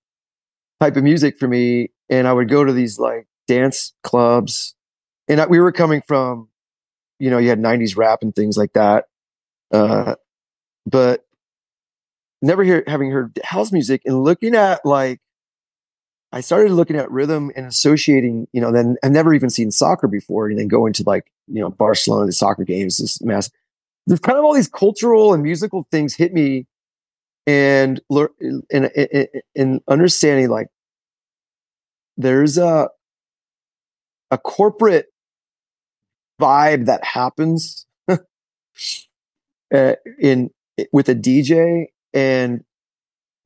type of music for me. And I would go to these like dance clubs, and we were coming from, you know, you had 90s rap and things like that, uh, but never hear having heard house music and looking at like I started looking at rhythm and associating, you know, then I've never even seen soccer before and then going to like, you know, Barcelona, the soccer games, this mass. There's kind of all these cultural and musical things hit me and learn and, in understanding like there's a, a corporate vibe that happens uh, in with a DJ and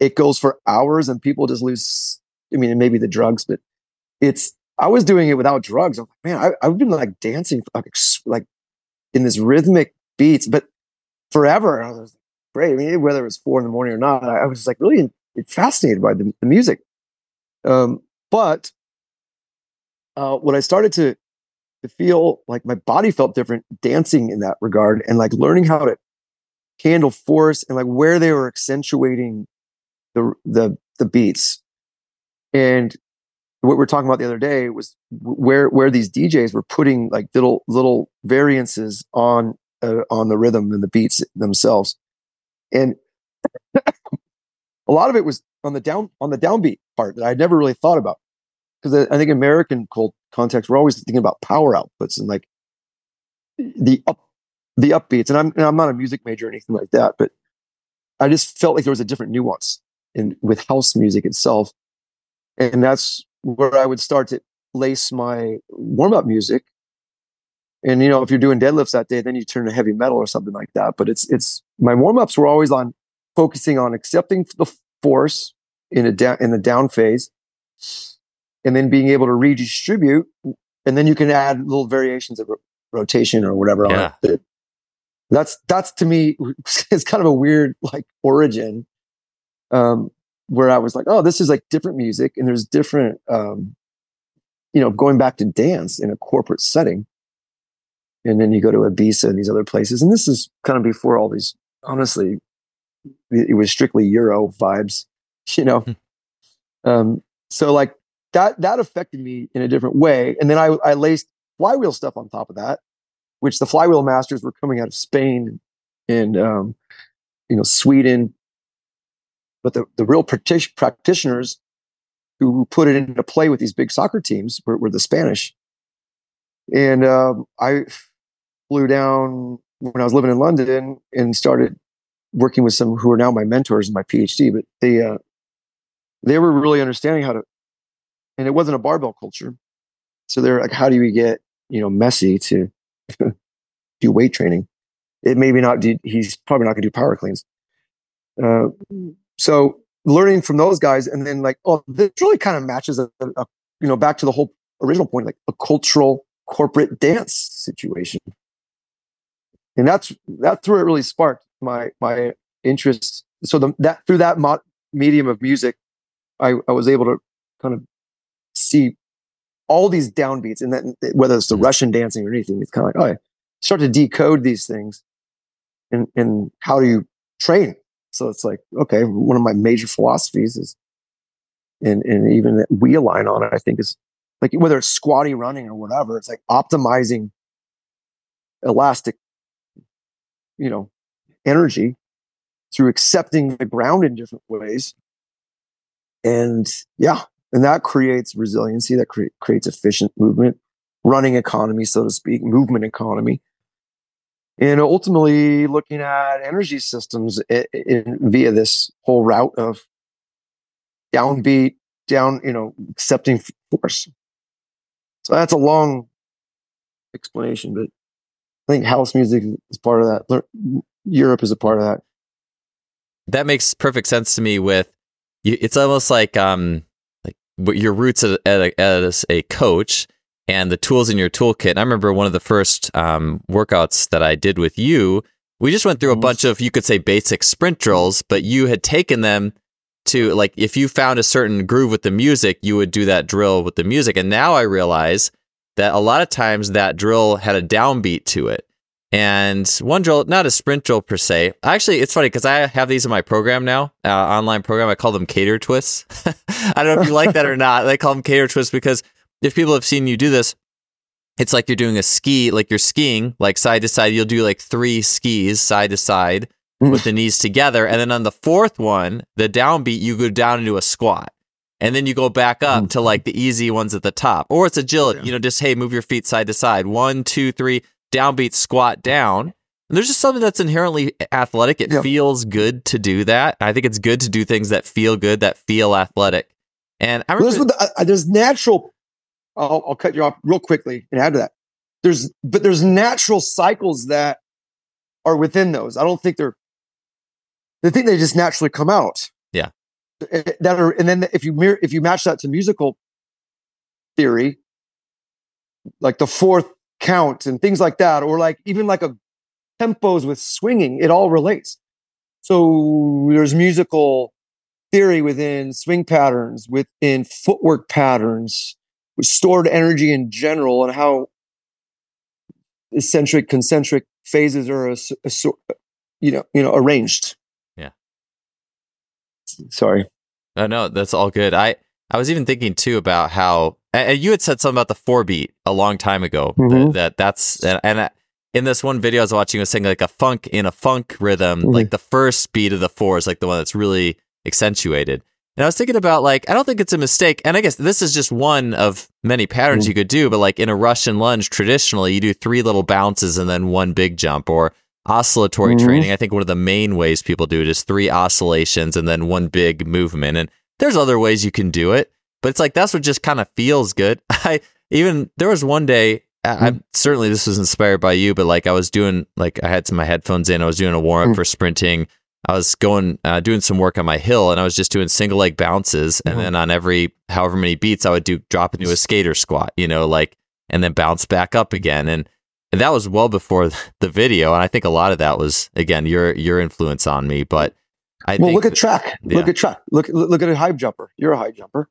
it goes for hours and people just lose I mean, maybe the drugs, but it's, I was doing it without drugs. I'm like, man, I, have been like dancing, like, like in this rhythmic beats, but forever. I was great. I mean, whether it was four in the morning or not, I, I was like really fascinated by the, the music. Um, but uh, when I started to, to feel like my body felt different dancing in that regard and like learning how to handle force and like where they were accentuating the, the, the beats. And what we are talking about the other day was where where these DJs were putting like little little variances on uh, on the rhythm and the beats themselves, and a lot of it was on the down on the downbeat part that I never really thought about because I, think American cult context we're always thinking about power outputs and like the up the upbeats and I'm and I'm not a music major or anything like that but I just felt like there was a different nuance in with house music itself and that's where I would start to lace my warm up music. And you know, if you're doing deadlifts that day, then you turn to heavy metal or something like that. But it's it's my warm ups were always on focusing on accepting the force in a down in the down phase, and then being able to redistribute, and then you can add little variations of ro- rotation or whatever yeah. on it. That's that's to me it's kind of a weird like origin. Um, where I was like, oh, this is like different music and there's different, um, you know, going back to dance in a corporate setting. And then you go to Ibiza and these other places. And this is kind of before all these, honestly, it was strictly Euro vibes, you know? Hmm. um, so like that, that affected me in a different way. And then I, I laced flywheel stuff on top of that, which the flywheel masters were coming out of Spain and, um, you know, Sweden, but the, the real practitioners who put it into play with these big soccer teams were, were the Spanish. And um, I flew down when I was living in London and started working with some who are now my mentors in my PhD. But they uh, they were really understanding how to, and it wasn't a barbell culture. So they're like, how do we get you know Messi to do weight training? It maybe not. Do, he's probably not going to do power cleans. Uh, so learning from those guys, and then like, oh, this really kind of matches a, a you know back to the whole original point, like a cultural corporate dance situation, and that's that's where it really sparked my my interest. So the, that through that mo- medium of music, I, I was able to kind of see all these downbeats, and then whether it's the mm-hmm. Russian dancing or anything, it's kind of like, oh, I start to decode these things, and and how do you train so it's like, okay, one of my major philosophies is, and, and even we align on it, I think is like whether it's squatty running or whatever, it's like optimizing elastic, you know, energy through accepting the ground in different ways. And yeah, and that creates resiliency, that cre- creates efficient movement, running economy, so to speak, movement economy and ultimately looking at energy systems in, in, via this whole route of downbeat, down, you know, accepting force. So that's a long explanation, but I think house music is part of that. Europe is a part of that. That makes perfect sense to me. With it's almost like um your roots as a, as a coach and the tools in your toolkit. And I remember one of the first um, workouts that I did with you. We just went through a bunch of, you could say, basic sprint drills, but you had taken them to like if you found a certain groove with the music, you would do that drill with the music. And now I realize that a lot of times that drill had a downbeat to it. And one drill, not a sprint drill per se. Actually, it's funny because I have these in my program now, uh, online program. I call them cater twists. I don't know if you like that or not. They call them cater twists because if people have seen you do this, it's like you're doing a ski, like you're skiing, like side to side. You'll do like three skis side to side Mm. with the knees together. And then on the fourth one, the downbeat, you go down into a squat. And then you go back up Mm. to like the easy ones at the top. Or it's agility, Yeah. you know, just hey, move your feet side to side. One, two, three, downbeat, squat down. And there's just something that's inherently athletic. It Yeah. feels good to do that. I think it's good to do things that feel good, that feel athletic. And I remember, there's, the- uh, there's natural. I'll, I'll cut you off real quickly and add to that. There's, but there's natural cycles that are within those. I don't think they're. I think they just naturally come out. Yeah. That are, and then if you mirror, if you match that to musical theory, like the fourth count and things like that, or like even like a tempos with swinging, it all relates. So there's musical theory within swing patterns, within footwork patterns, with stored energy in general, and how eccentric, concentric phases are, you know, you know, arranged. Yeah. Sorry. Oh no, that's all good. I I was even thinking too about how and you had said something about the four beat a long time ago. That, Mhm. that that's and, and I- in this one video I was watching, it was saying like a funk in a funk rhythm, Mhm. like the first beat of the four is like the one that's really accentuated. And I was thinking about like I don't think it's a mistake, and I guess this is just one of many patterns Mhm. you could do. But like in a Russian lunge, traditionally you do three little bounces and then one big jump, or oscillatory Mhm. training. I think one of the main ways people do it is three oscillations and then one big movement. And there's other ways you can do it, but it's like that's what just kind of feels good. I even there was one day. I, I certainly this was inspired by you, but like I was doing like I had some my headphones in. I was doing a warm up Mm. for sprinting. I was going uh, doing some work on my hill, and I was just doing single leg bounces, and Mhm. then on every however many beats, I would do drop into a skater squat, you know, like and then bounce back up again, and, and that was well before the video, and I think a lot of that was again your your influence on me, but I well, look at track. Look yeah. at track. Look look at a high jumper. You're a high jumper.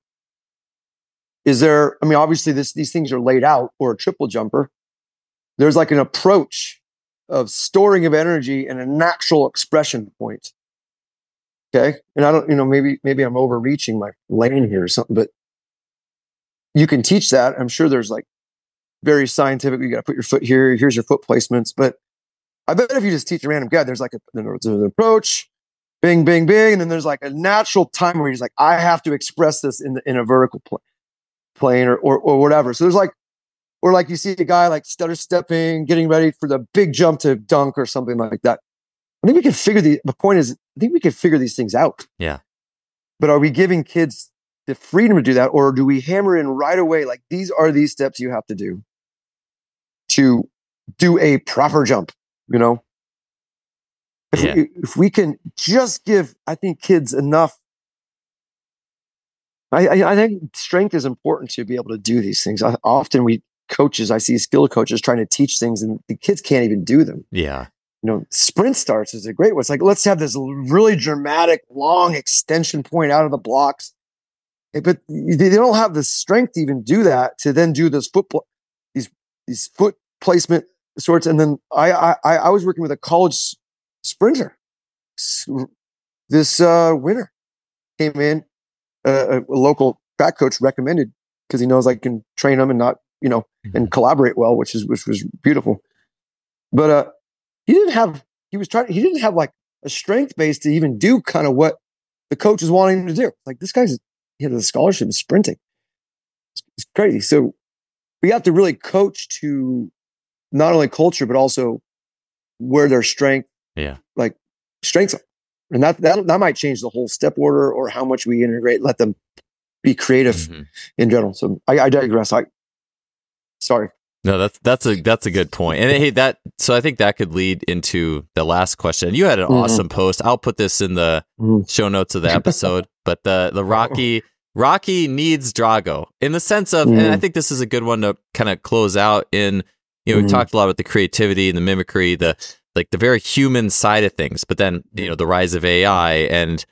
Is there? I mean, obviously, this these things are laid out, or a triple jumper. There's like an approach of storing of energy and a natural expression point. Okay, and I don't, you know, maybe maybe I'm overreaching my lane here or something, but you can teach that. I'm sure there's like very scientific. You got to put your foot here. Here's your foot placements. But I bet if you just teach a random guy, there's like a, there's an approach, bing, bing, bing, and then there's like a natural time where he's like, I have to express this in the, in a vertical pl- plane or, or or whatever. So there's like, or like you see a guy like stutter stepping, getting ready for the big jump to dunk or something like that. I think we can figure the. The point is, I think we can figure these things out. Yeah. But are we giving kids the freedom to do that, or do we hammer in right away? Like these are these steps you have to do to do a proper jump. You know, if, Yeah. we, if we can just give, I think kids enough. I, I, I think strength is important to be able to do these things. I, often we coaches, I see skill coaches trying to teach things, and the kids can't even do them yeah, you know, sprint starts is a great one. It's like, let's have this really dramatic, long extension point out of the blocks. Eh, But they don't have the strength to even do that to then do this foot, pl- these, these foot placement sorts. And then I, I, I was working with a college sprinter this uh, winter came in, a, a local track coach recommended because he knows I can train him and not, you know, and collaborate well, which is, which was beautiful. But, uh, he didn't have he was trying he didn't have like a strength base to even do kind of what the coach was wanting him to do. Like this guy's he had a scholarship in sprinting. It's, it's crazy. So we have to really coach to not only culture but also where their strength Yeah. like strengths are and that that, that might change the whole step order or how much we integrate let them be creative Mhm. in general so i, I digress i sorry No, that's that's a that's a good point. And hey, that so I think that could lead into the last question. You had an Mhm. awesome post. I'll put this in the Mhm. show notes of the episode. but the the Rocky Rocky needs Drago in the sense of, and I Mhm. think this is a good one to kind of close out. In you know, we Mhm. talked a lot about the creativity and the mimicry, the like the very human side of things. But then you know the rise of AI and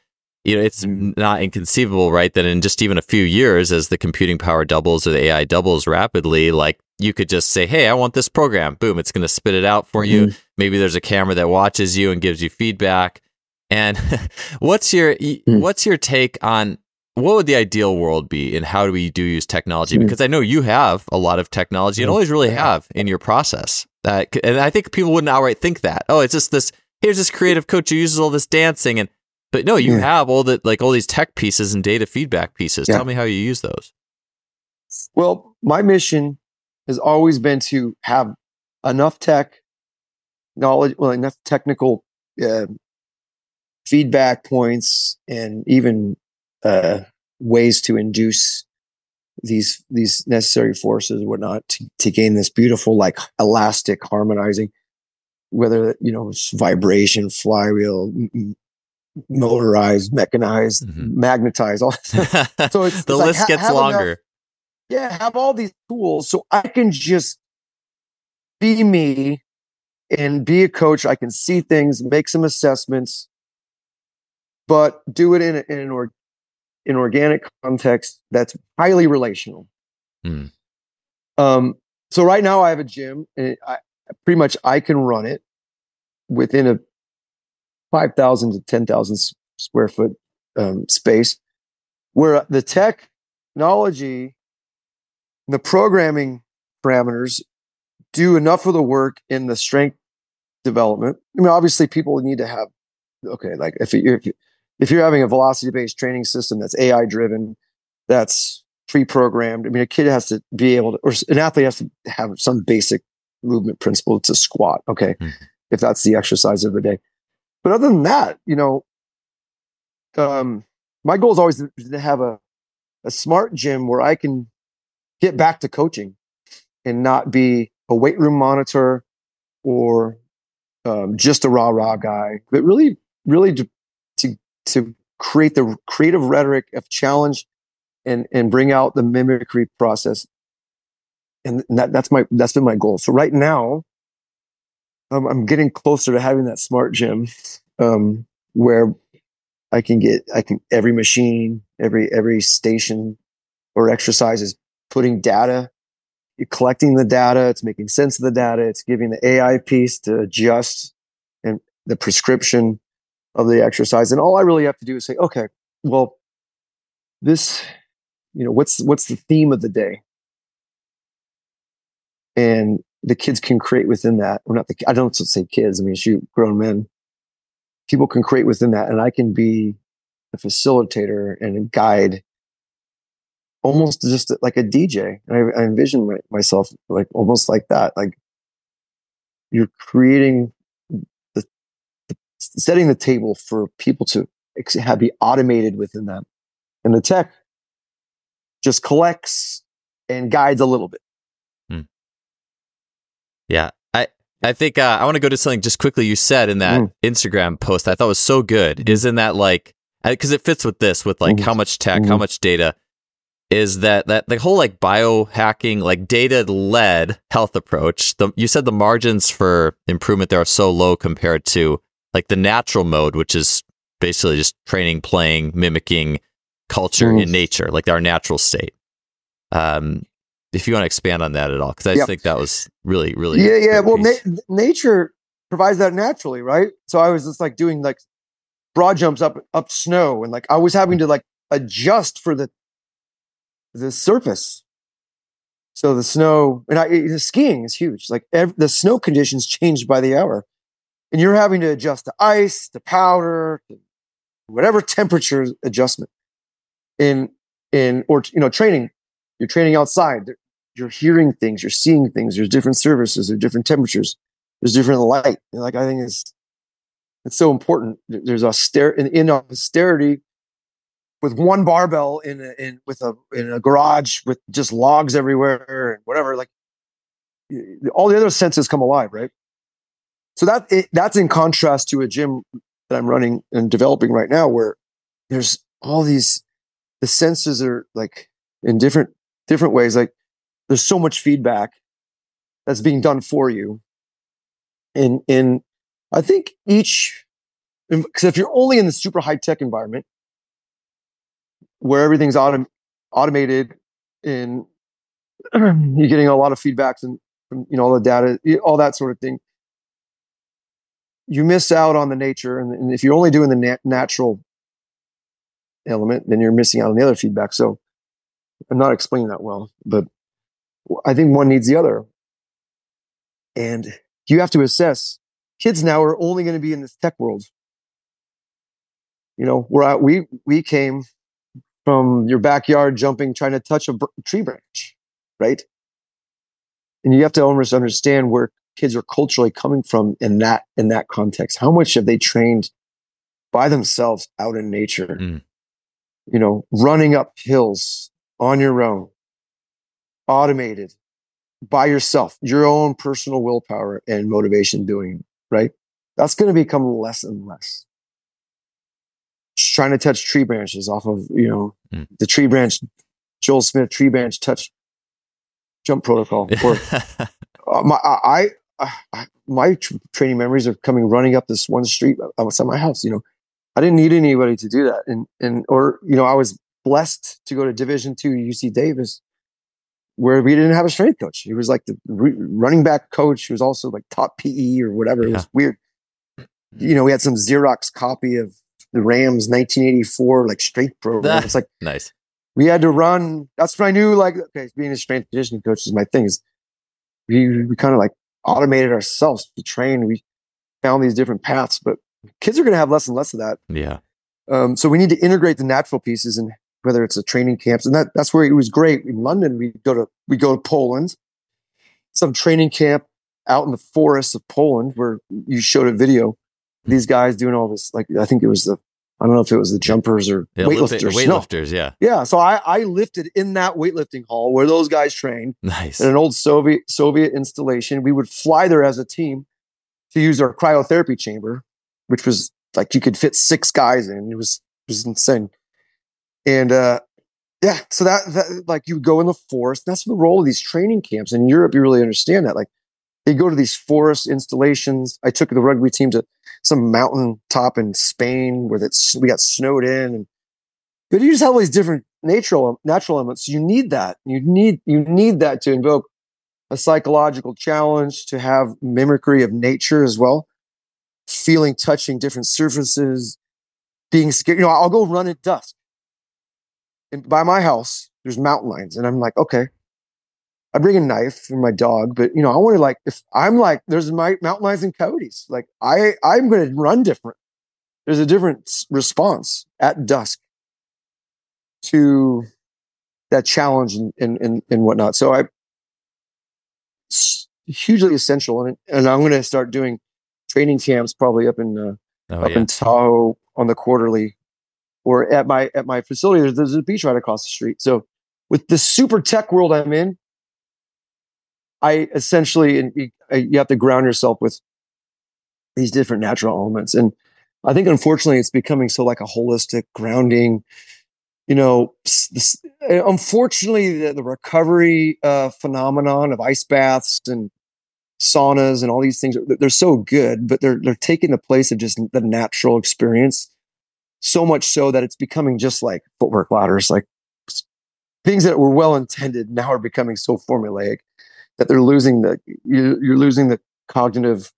you know, it's not inconceivable, right? That in just even a few years, as the computing power doubles or the AI doubles rapidly, like you could just say, Hey, I want this program. Boom, it's going to spit it out for mm-hmm. you. Maybe there's a camera that watches you and gives you feedback. And what's your, mm-hmm. what's your take on what would the ideal world be and how do we do use technology? Mm-hmm. Because I know you have a lot of technology and always really have in your process. Uh, and I think people wouldn't outright think that. Oh, it's just this, here's this creative coach who uses all this dancing and but no, you yeah. have all the like all these tech pieces and data feedback pieces. Yeah. Tell me how you use those. Well, my mission has always been to have enough tech knowledge, well, enough technical uh, feedback points, and even uh, ways to induce these these necessary forces and whatnot to, to gain this beautiful like elastic harmonizing whether you know it's vibration flywheel motorized, mechanized, mm-hmm. magnetized. All so it's the it's list like, gets longer. Enough, yeah, have all these tools so I can just be me and be a coach. I can see things, make some assessments, but do it in, a, in an or, in organic context that's highly relational. Mm. Um, so right now I have a gym, and I, pretty much I can run it within a 5,000 to 10,000 square foot um, space where the technology, the programming parameters do enough of the work in the strength development. I mean, obviously, people need to have okay, like if you if you're having a velocity based training system that's AI driven, that's pre-programmed. I mean, a kid has to be able to, or an athlete has to have some basic movement principle to squat. Okay, mm-hmm. if that's the exercise of the day. But other than that, you know, um, my goal is always to have a, a smart gym where I can get back to coaching and not be a weight room monitor or um, just a rah rah guy, but really, really to, to, create the creative rhetoric of challenge and and bring out the mimicry process. And that, that's my that's been my goal. So right now, I'm getting closer to having that smart gym um, where I can get I can every machine, every every station or exercise is putting data, you're collecting the data, it's making sense of the data, it's giving the AI piece to adjust and the prescription of the exercise. And all I really have to do is say, okay, well, this, you know, what's what's the theme of the day? And the kids can create within that. Well, not the I don't say kids. I mean, shoot, grown men. People can create within that, and I can be a facilitator and a guide, almost just like a DJ. And I, I envision my, myself like almost like that. Like you're creating setting the table for people to have be automated within them. and the tech just collects and guides a little bit yeah. I, I think uh, I want to go to something just quickly you said in that mm. Instagram post I thought was so good. Mm. Isn't that like, because it fits with this, with like mm. how much tech, how mm-hmm. much data is that that the whole like biohacking like data led health approach the, you said the margins for improvement there are so low compared to like the natural mode which is basically just training playing mimicking culture mm. in nature like our natural state um if you want to expand on that at all, because I yep. think that was really, really yeah, yeah. Well, na- nature provides that naturally, right? So I was just like doing like broad jumps up up snow, and like I was having to like adjust for the the surface. So the snow and I skiing is huge. Like every, the snow conditions changed by the hour, and you're having to adjust to ice, to powder, whatever temperature adjustment in in or you know training you're training outside. You're hearing things. You're seeing things. There's different services. There's different temperatures. There's different light. Like I think it's it's so important. There's austerity in, in austerity with one barbell in a, in with a in a garage with just logs everywhere and whatever. Like all the other senses come alive, right? So that it, that's in contrast to a gym that I'm running and developing right now, where there's all these the senses are like in different different ways. Like there's so much feedback that's being done for you. And in I think each because if you're only in the super high tech environment, where everything's autom- automated and you're getting a lot of feedbacks and you know all the data, all that sort of thing. You miss out on the nature, and, and if you're only doing the nat- natural element, then you're missing out on the other feedback. So I'm not explaining that well, but I think one needs the other. And you have to assess kids now are only going to be in this tech world. You know, where we we came from your backyard jumping, trying to touch a tree branch, right? And you have to almost understand where kids are culturally coming from in that in that context. How much have they trained by themselves out in nature? Mm. You know, running up hills on your own, automated by yourself, your own personal willpower and motivation doing, right? That's going to become less and less. Just trying to touch tree branches off of, you know, Mm. the tree branch, Joel Smith tree branch touch jump protocol. Or uh, my, I, I, I, my tr- training memories are coming running up this one street outside my house. You know, I didn't need anybody to do that. And, and, or, you know, I was blessed to go to division two UC Davis where we didn't have a strength coach. He was like the re- running back coach. He was also like top PE or whatever. It was weird. You know, we had some Xerox copy of the Rams 1984 like strength program. It's like nice. we had to run. That's when I knew like okay, being a strength conditioning coach is my thing. Is we we kind of like automated ourselves to train. We found these different paths, but kids are going to have less and less of that. Yeah. Um, so we need to integrate the natural pieces and whether it's a training camps and that that's where it was great in London. We go to we go to Poland, some training camp out in the forests of Poland where you showed a video. These guys doing all this, like I think it was the I don't know if it was the jumpers or The weightlifters. Olympic- No. yeah. Yeah, so I, I lifted in that weightlifting hall where those guys trained Nice. in an old Soviet Soviet installation. We would fly there as a team to use our cryotherapy chamber, which was like you could fit six guys in. It was it was insane. And uh yeah, so that, that like you go in the forest. That's the role of these training camps. In Europe, you really understand that. Like they go to these forest installations. I took the rugby team to some mountain top in Spain where that's we got snowed in and but you just have all these different natural natural elements. You need that. You need you need that to invoke a psychological challenge, to have mimicry of nature as well, feeling, touching different surfaces, being scared. You know, I'll go run at dusk. And by my house, there's mountain lions, and I'm like, okay. I bring a knife for my dog, but you know, I want to like if I'm like, there's my mountain lions and coyotes. Like I, I'm going to run different. There's a different response at dusk to that challenge and and and, and whatnot. So I it's hugely essential, and and I'm going to start doing training camps probably up in uh, Oh, up yeah. in Tahoe on the quarterly, or at my at my facility. There's, there's a beach right across the street. So with the super tech world I'm in, I essentially and you- uh, you have to ground yourself with these different natural elements, and I think unfortunately it's becoming so like a holistic grounding. You know, this, uh, unfortunately, the, the recovery uh, phenomenon of ice baths and saunas and all these things they're so good but they're they're taking the place of just the natural experience so much so that it's becoming just like footwork ladders like things that were well intended now are becoming so formulaic that they're losing the you, you're losing the cognitive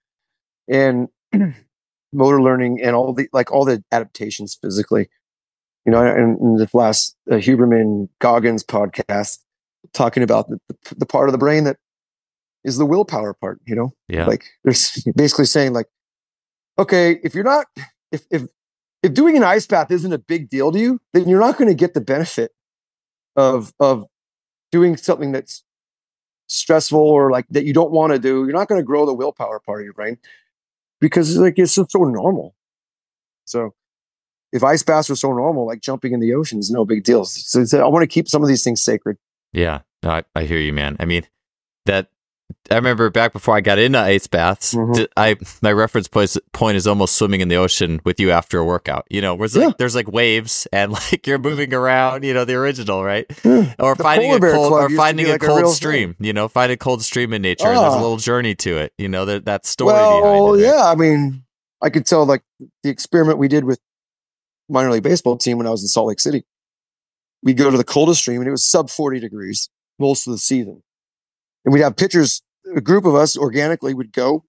and motor learning and all the like all the adaptations physically you know and in the last uh, huberman goggins podcast talking about the, the, the part of the brain that is the willpower part you know Yeah. like there's basically saying like okay if you're not if if if doing an ice bath isn't a big deal to you then you're not going to get the benefit of of doing something that's stressful or like that you don't want to do you're not going to grow the willpower part of your brain because like it's just so normal. So if ice baths are so normal like jumping in the ocean is no big deal. So, so i want to keep some of these things sacred. Yeah, no, I, I hear you, man. I mean, that I remember back before I got into ice baths. Mhm. d- I my reference point is, point is almost swimming in the ocean with you after a workout. You know, where it's like, there's like waves and like you're moving around. You know, the original, right? Yeah. Or The finding a cold Club or finding a like a cold real stream. You know, find a cold stream in nature. and there's a Ah. little journey to it. You know, that that story well behind it. right? yeah i mean i could tell like the experiment we did with minor league baseball team when i was in salt lake city we'd go to the coldest stream and it was sub 40 degrees most of the season. And we'd have pitchers, a group of us organically would go.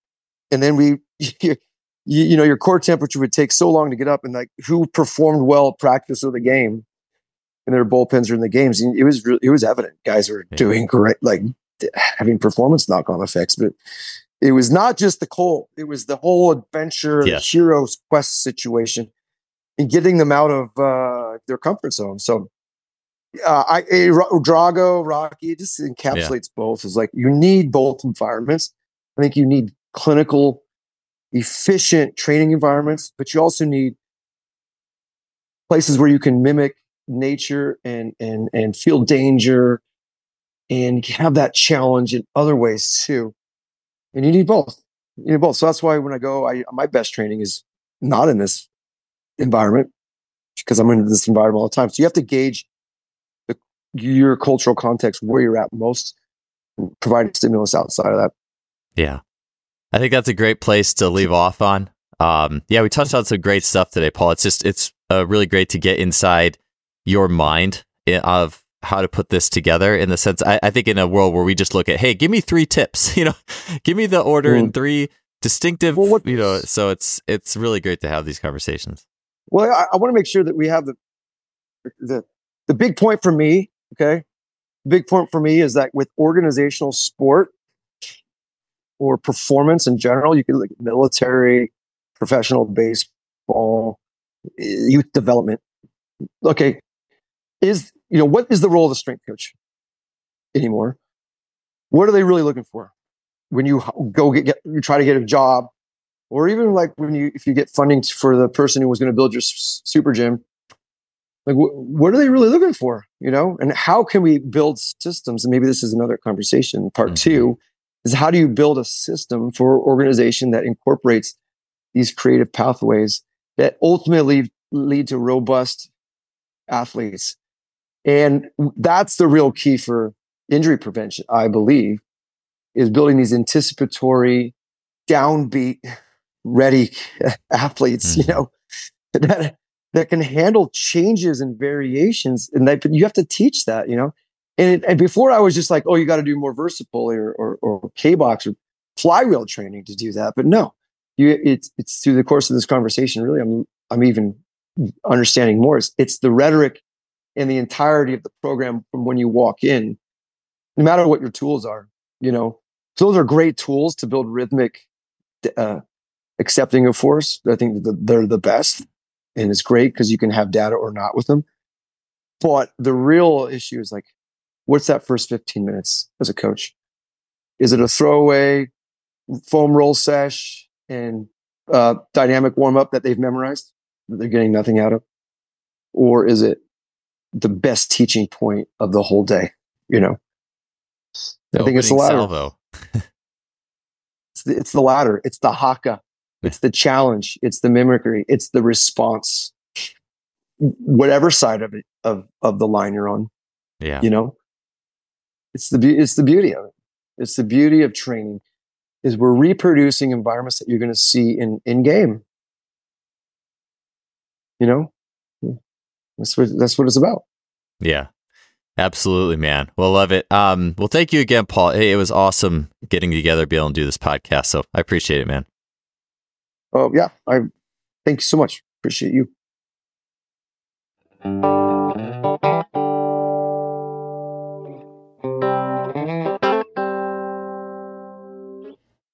And then we, you, you know, your core temperature would take so long to get up and like who performed well at practice or the game and their bullpens are in the games. And it was, it was evident guys were yeah. doing great, like having performance knock on effects, but it was not just the cold. It was the whole adventure, yes. the hero's quest situation and getting them out of uh, their comfort zone. So uh, I, a, Drago, Rocky, just encapsulates yeah. both. Is like you need both environments. I think you need clinical, efficient training environments, but you also need places where you can mimic nature and and and feel danger and have that challenge in other ways too. And you need both. You need both. So that's why when I go, I my best training is not in this environment because I'm in this environment all the time. So you have to gauge your cultural context where you're at most, provide stimulus outside of that. Yeah. I think that's a great place to leave off on. Um, yeah, we touched on some great stuff today, Paul. It's just, it's uh, really great to get inside your mind eh, of how to put this together in the sense, I, I, think in a world where we just look at, hey, give me three tips, you know, give me the order mm. in three distinctive, well, what, you know, so it's, it's really great to have these conversations. Well, I, I want to make sure that we have the the the big point for me. Okay, big point for me is that with organizational sport or performance in general, you can like military, professional baseball, eh, youth development. Okay, is you know what is the role of the strength coach anymore? What are they really looking for when you go get, get you try to get a job or even like when you if you get funding for the person who was going to build your super gym like wh- what are they really looking for you know and how can we build systems and maybe this is another conversation part mm-hmm. two is how do you build a system for organization that incorporates these creative pathways that ultimately lead to robust athletes and that's the real key for injury prevention i believe is building these anticipatory downbeat ready athletes, mm-hmm. you know, that that can handle changes and variations, and that you have to teach that, you know. And, and before I was just like, oh, you got to do more VersaPulley or, or, or kBox or flywheel training to do that. But no, you it's it's through the course of this conversation. Really, I'm I'm even understanding more. It's, it's the rhetoric and the entirety of the program from when you walk in, no matter what your tools are. You know, so those are great tools to build rhythmic uh, accepting of force. I think they're the best, and it's great because you can have data or not with them. But the real issue is like, what's that first 15 minutes as a coach? Is it a throwaway foam roll sesh and uh, dynamic warm up that they've memorized that they're getting nothing out of? Or is it the best teaching point of the whole day? You know, the I think it's the latter. it's, the, it's the latter. It's the haka. It's the challenge. It's the mimicry. It's the response. Whatever side of it of of the line you're on. Yeah. You know, it's the it's the beauty of it. It's the beauty of training is we're reproducing environments that you're going to see in in game. You know, that's what that's what it's about. Yeah, absolutely, man. Well, love it. Um, well, thank you again, Paul. Hey, it was awesome getting together, be able to do this podcast. So I appreciate it, man oh yeah, I thank you so much. Appreciate you.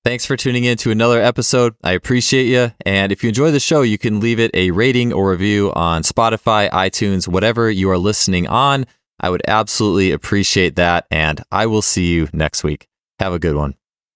Thanks for tuning in to another episode. I appreciate you. And if you enjoy the show, you can leave it a rating or review on Spotify, iTunes, whatever you are listening on. I would absolutely appreciate that. And I will see you next week. Have a good one.